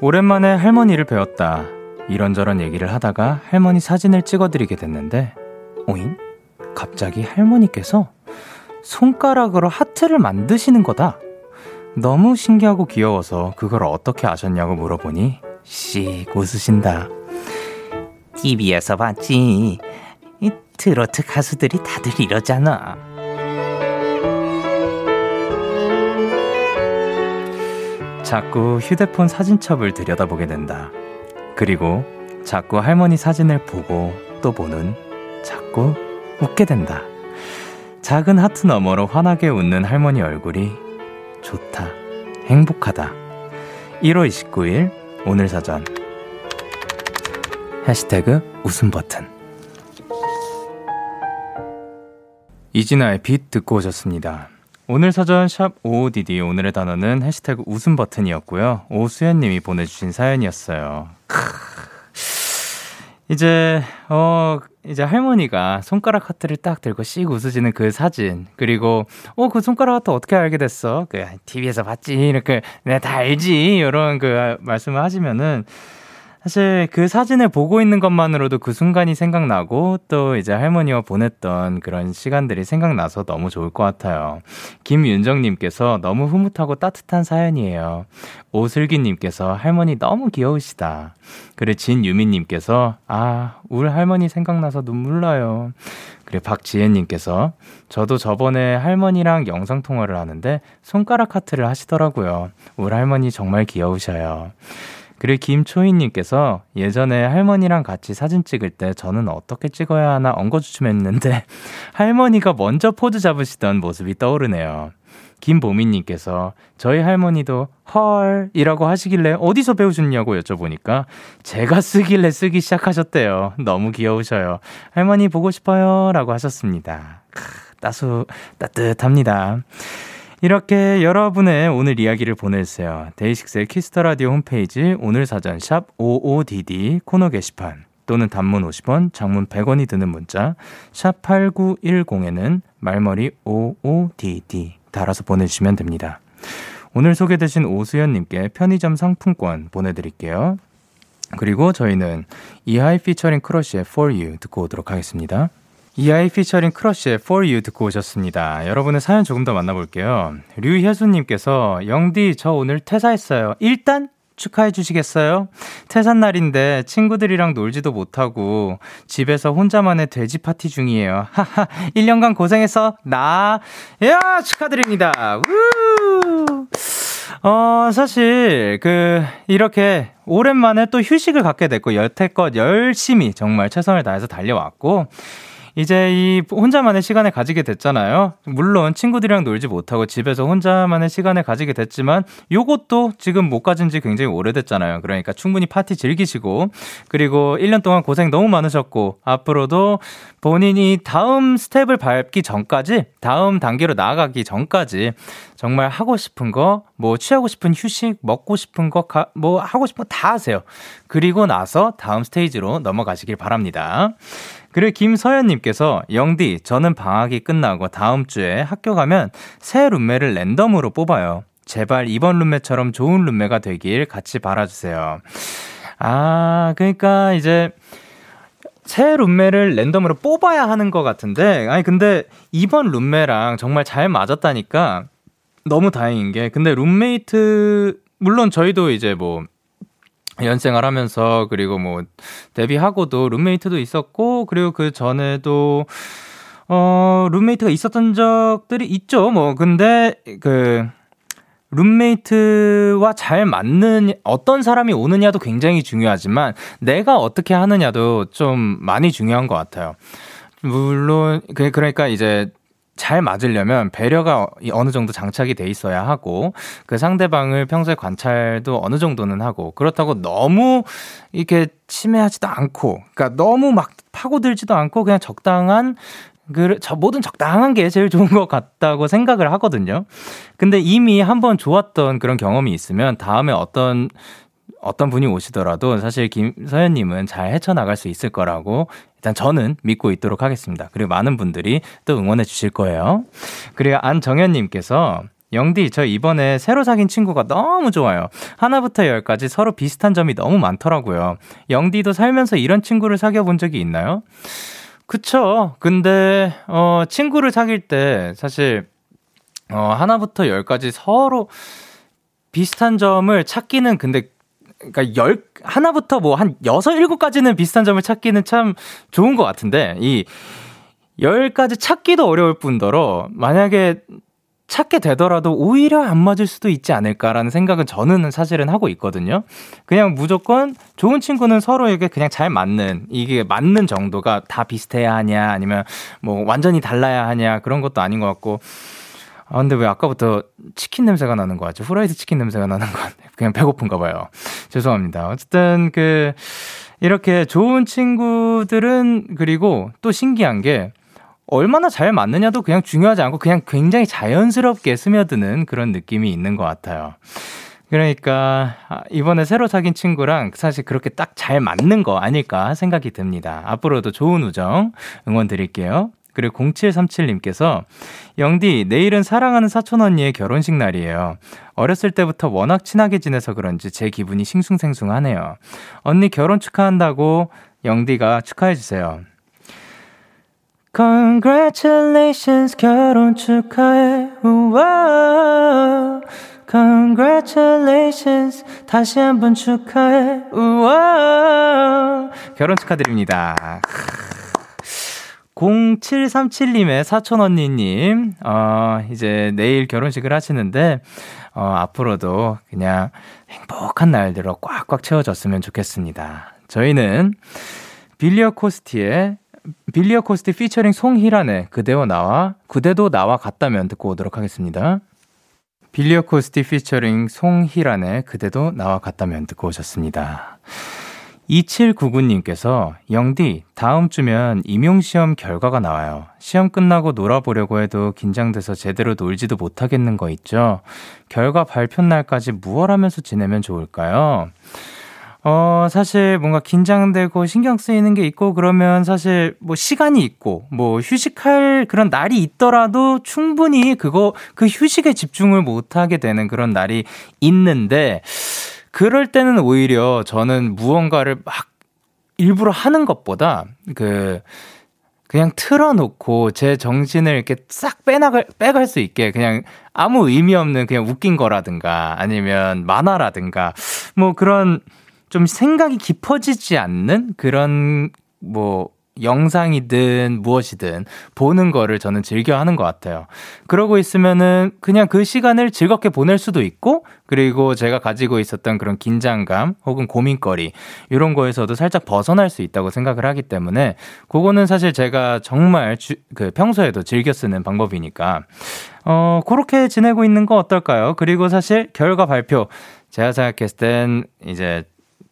오랜만에 할머니를 뵀다. 이런저런 얘기를 하다가 할머니 사진을 찍어드리게 됐는데, 오잉? 갑자기 할머니께서 손가락으로 하트를 만드시는 거다. 너무 신기하고 귀여워서 그걸 어떻게 아셨냐고 물어보니, 씩 웃으신다. TV에서 봤지. 이 트로트 가수들이 다들 이러잖아. 자꾸 휴대폰 사진첩을 들여다보게 된다. 그리고 자꾸 할머니 사진을 보고 또 보는 자꾸 웃게 된다. 작은 하트 너머로 환하게 웃는 할머니 얼굴이 좋다. 행복하다. 1월 29일 오늘 사전 해시태그 웃음 버튼 이진아의 빛 듣고 오셨습니다. 오늘 사전 샵 55DD 오늘의 단어는 해시태그 웃음 버튼이었고요. 오수연 님이 보내주신 사연이었어요. 크. 이제 어 이제 할머니가 손가락 하트를 딱 들고 씩 웃으시는 그 사진 그리고 어 그 손가락 하트 어떻게 알게 됐어? 그 TV에서 봤지 이렇게 내가 다 알지 이런 그 말씀을 하시면은 사실 그 사진을 보고 있는 것만으로도 그 순간이 생각나고 또 이제 할머니와 보냈던 그런 시간들이 생각나서 너무 좋을 것 같아요. 김윤정님께서 너무 흐뭇하고 따뜻한 사연이에요. 오슬기님께서 할머니 너무 귀여우시다. 그래 진유미님께서 아, 울 할머니 생각나서 눈물 나요. 그래 박지혜님께서 저도 저번에 할머니랑 영상 통화를 하는데 손가락 하트를 하시더라고요. 울 할머니 정말 귀여우셔요. 그리고 김초희님께서 예전에 할머니랑 같이 사진 찍을 때 저는 어떻게 찍어야 하나 엉거주춤했는데 할머니가 먼저 포즈 잡으시던 모습이 떠오르네요. 김보미님께서 저희 할머니도 헐이라고 하시길래 어디서 배우셨냐고 여쭤보니까 제가 쓰길래 쓰기 시작하셨대요. 너무 귀여우셔요. 할머니 보고 싶어요. 라고 하셨습니다. 따수, 따뜻합니다. 이렇게 여러분의 오늘 이야기를 보내주세요. 데이식스의 키스 더 라디오 홈페이지 오늘 사전 샵 OOTD 코너 게시판 또는 단문 50원, 장문 100원이 드는 문자 샵 8910에는 말머리 55DD 달아서 보내주시면 됩니다. 오늘 소개되신 오수연님께 편의점 상품권 보내드릴게요. 그리고 저희는 이하이 피처링 크러쉬의 For You 듣고 오도록 하겠습니다. 이하이 피처링 크러쉬의 For You 듣고 오셨습니다. 여러분의 사연 조금 더 만나볼게요. 류혜수님께서 영디 저 오늘 퇴사했어요. 일단 축하해 주시겠어요? 퇴사날인데 친구들이랑 놀지도 못하고 집에서 혼자만의 돼지 파티 중이에요. 하하, 1년간 고생해서 나, 야, 축하드립니다. 우! 어, 사실, 그, 이렇게 오랜만에 또 휴식을 갖게 됐고, 여태껏 열심히 정말 최선을 다해서 달려왔고, 이제 이 혼자만의 시간을 가지게 됐잖아요. 물론 친구들이랑 놀지 못하고 집에서 혼자만의 시간을 가지게 됐지만 요것도 지금 못 가진 지 굉장히 오래됐잖아요. 그러니까 충분히 파티 즐기시고 그리고 1년 동안 고생 너무 많으셨고 앞으로도 본인이 다음 스텝을 밟기 전까지 다음 단계로 나아가기 전까지 정말 하고 싶은 거, 뭐 취하고 싶은 휴식, 먹고 싶은 거, 가, 뭐 하고 싶은 거 다 하세요. 그리고 나서 다음 스테이지로 넘어가시길 바랍니다. 그리고 김서연님께서 영디 저는 방학이 끝나고 다음 주에 학교 가면 새 룸메를 랜덤으로 뽑아요. 제발 이번 룸메처럼 좋은 룸메가 되길 같이 바라주세요. 아 그러니까 이제 새 룸메를 랜덤으로 뽑아야 하는 것 같은데 아니 근데 이번 룸메랑 정말 잘 맞았다니까 너무 다행인 게 근데 룸메이트 물론 저희도 이제 뭐 연생활 하면서 그리고 뭐 데뷔하고도 룸메이트도 있었고 그리고 그 전에도 어 룸메이트가 있었던 적들이 있죠. 뭐 근데 그 룸메이트와 잘 맞는 어떤 사람이 오느냐도 굉장히 중요하지만 내가 어떻게 하느냐도 좀 많이 중요한 것 같아요. 물론 그 그러니까 이제 잘 맞으려면 배려가 어느 정도 장착이 돼 있어야 하고 그 상대방을 평소에 관찰도 어느 정도는 하고 그렇다고 너무 이렇게 침해하지도 않고 그러니까 너무 막 파고들지도 않고 그냥 적당한 그, 저, 뭐든 적당한 게 제일 좋은 것 같다고 생각을 하거든요. 근데 이미 한번 좋았던 그런 경험이 있으면 다음에 어떤, 어떤 분이 오시더라도 사실 김서연님은 잘 헤쳐나갈 수 있을 거라고 일단 저는 믿고 있도록 하겠습니다. 그리고 많은 분들이 또 응원해 주실 거예요. 그리고 안정현님께서 영디, 저 이번에 새로 사귄 친구가 너무 좋아요. 하나부터 열까지 서로 비슷한 점이 너무 많더라고요. 영디도 살면서 이런 친구를 사귀어 본 적이 있나요? 그쵸. 근데, 어, 친구를 사귈 때 사실, 어, 하나부터 열까지 서로 비슷한 점을 찾기는 근데 그러니까 열 하나부터 뭐 한 여섯 일곱 까지는 비슷한 점을 찾기는 참 좋은 것 같은데 이 열까지 찾기도 어려울 뿐더러 만약에 찾게 되더라도 오히려 안 맞을 수도 있지 않을까라는 생각은 저는 사실은 하고 있거든요. 그냥 무조건 좋은 친구는 서로에게 그냥 잘 맞는 이게 맞는 정도가 다 비슷해야 하냐 아니면 뭐 완전히 달라야 하냐 그런 것도 아닌 것 같고 아, 근데 왜 아까부터 치킨 냄새가 나는 거 같죠? 후라이드 치킨 냄새가 나는 거 같네. 그냥 배고픈가 봐요. 죄송합니다. 어쨌든 그, 이렇게 좋은 친구들은 그리고 또 신기한 게 얼마나 잘 맞느냐도 그냥 중요하지 않고 그냥 굉장히 자연스럽게 스며드는 그런 느낌이 있는 것 같아요. 그러니까 아, 이번에 새로 사귄 친구랑 사실 그렇게 딱 잘 맞는 거 아닐까 생각이 듭니다. 앞으로도 좋은 우정 응원 드릴게요. 그리고 0737님께서 영디 내일은 사랑하는 사촌 언니의 결혼식 날이에요. 어렸을 때부터 워낙 친하게 지내서 그런지 제 기분이 싱숭생숭하네요. 언니 결혼 축하한다고 영디가 축하해 주세요. Congratulations 결혼 축하해 우와 Congratulations 다시 한번 축하해 우와 결혼 축하드립니다 0737님의 사촌 언니님, 어, 이제 내일 결혼식을 하시는데, 어, 앞으로도 그냥 행복한 날들로 꽉꽉 채워졌으면 좋겠습니다. 저희는 빌리어 코스티의 빌리어 코스티 피처링 송희란의 그대와 나와 그대도 나와 같다면 듣고 오도록 하겠습니다. 빌리어 코스티 피처링 송희란의 그대도 나와 같다면 듣고 오셨습니다. 2799님께서 영디 다음 주면 임용 시험 결과가 나와요. 시험 끝나고 놀아보려고 해도 긴장돼서 제대로 놀지도 못하겠는 거 있죠? 결과 발표 날까지 무얼 하면서 지내면 좋을까요? 어, 사실 뭔가 긴장되고 신경 쓰이는 게 있고 그러면 사실 뭐 시간이 있고 뭐 휴식할 그런 날이 있더라도 충분히 그거, 그 휴식에 집중을 못 하게 되는 그런 날이 있는데 그럴 때는 오히려 저는 무언가를 막 일부러 하는 것보다 그 그냥 틀어놓고 제 정신을 이렇게 싹 빼나갈 빼갈 수 있게 그냥 아무 의미 없는 그냥 웃긴 거라든가 아니면 만화라든가 뭐 그런 좀 생각이 깊어지지 않는 그런 뭐 영상이든 무엇이든 보는 거를 저는 즐겨 하는 것 같아요. 그러고 있으면은 그냥 그 시간을 즐겁게 보낼 수도 있고, 그리고 제가 가지고 있었던 그런 긴장감 혹은 고민거리, 이런 거에서도 살짝 벗어날 수 있다고 생각을 하기 때문에, 그거는 사실 제가 정말 주, 그 평소에도 즐겨 쓰는 방법이니까, 어, 그렇게 지내고 있는 거 어떨까요? 그리고 사실 결과 발표, 제가 생각했을 땐 이제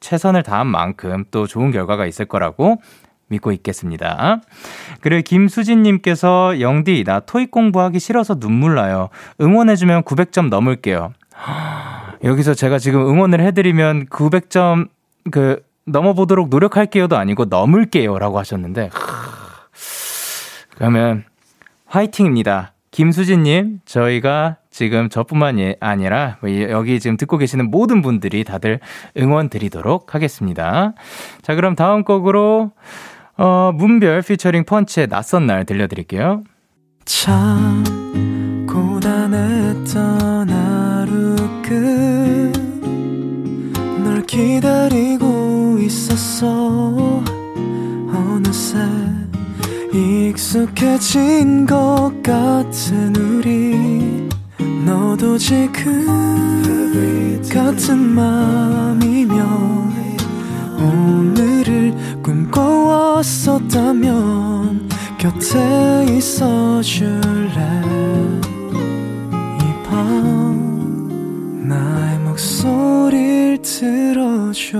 최선을 다한 만큼 또 좋은 결과가 있을 거라고 믿고 있겠습니다. 그리고 김수진님께서 영디 나 토익 공부하기 싫어서 눈물 나요. 응원해주면 900점 넘을게요. 여기서 제가 지금 응원을 해드리면 900점 그 넘어보도록 노력할게요도 아니고 넘을게요라고 하셨는데 그러면 화이팅입니다. 김수진님 저희가 지금 저뿐만이 아니라 여기 지금 듣고 계시는 모든 분들이 다들 응원 드리도록 하겠습니다. 자 그럼 다음 곡으로 어, 문별 피처링 펀치의 낯선 날 들려드릴게요. 참 고단했던 하루 끝널 기다리고 있었어 어느새 익숙해진 것 같은 우리 너도 지금 같은 맘이면 오늘을 꿈꿔왔었다면 곁에 있어 줄래? 이 밤 나의 목소리를 들어줘.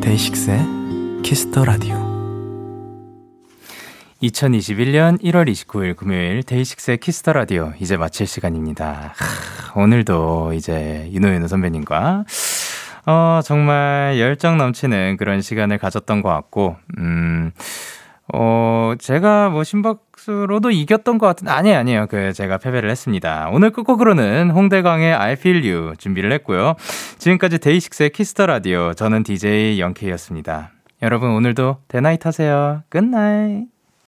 데이식스의 키스 더 라디오 2021년 1월 29일 금요일 데이식스의 키스 더 라디오 이제 마칠 시간입니다. 하, 오늘도 이제 유노윤호 선배님과 어, 정말 열정 넘치는 그런 시간을 가졌던 것 같고, 음, 어, 제가 뭐 심박수로도 이겼던 것 같은, 아니, 아니에요. 그, 제가 패배를 했습니다. 오늘 끝곡으로는 홍대광의 I Feel You 준비를 했고요. 지금까지 데이식스의 키스 더 라디오, 저는 DJ 영케이였습니다. 여러분, 오늘도 데나잇 하세요. Good night.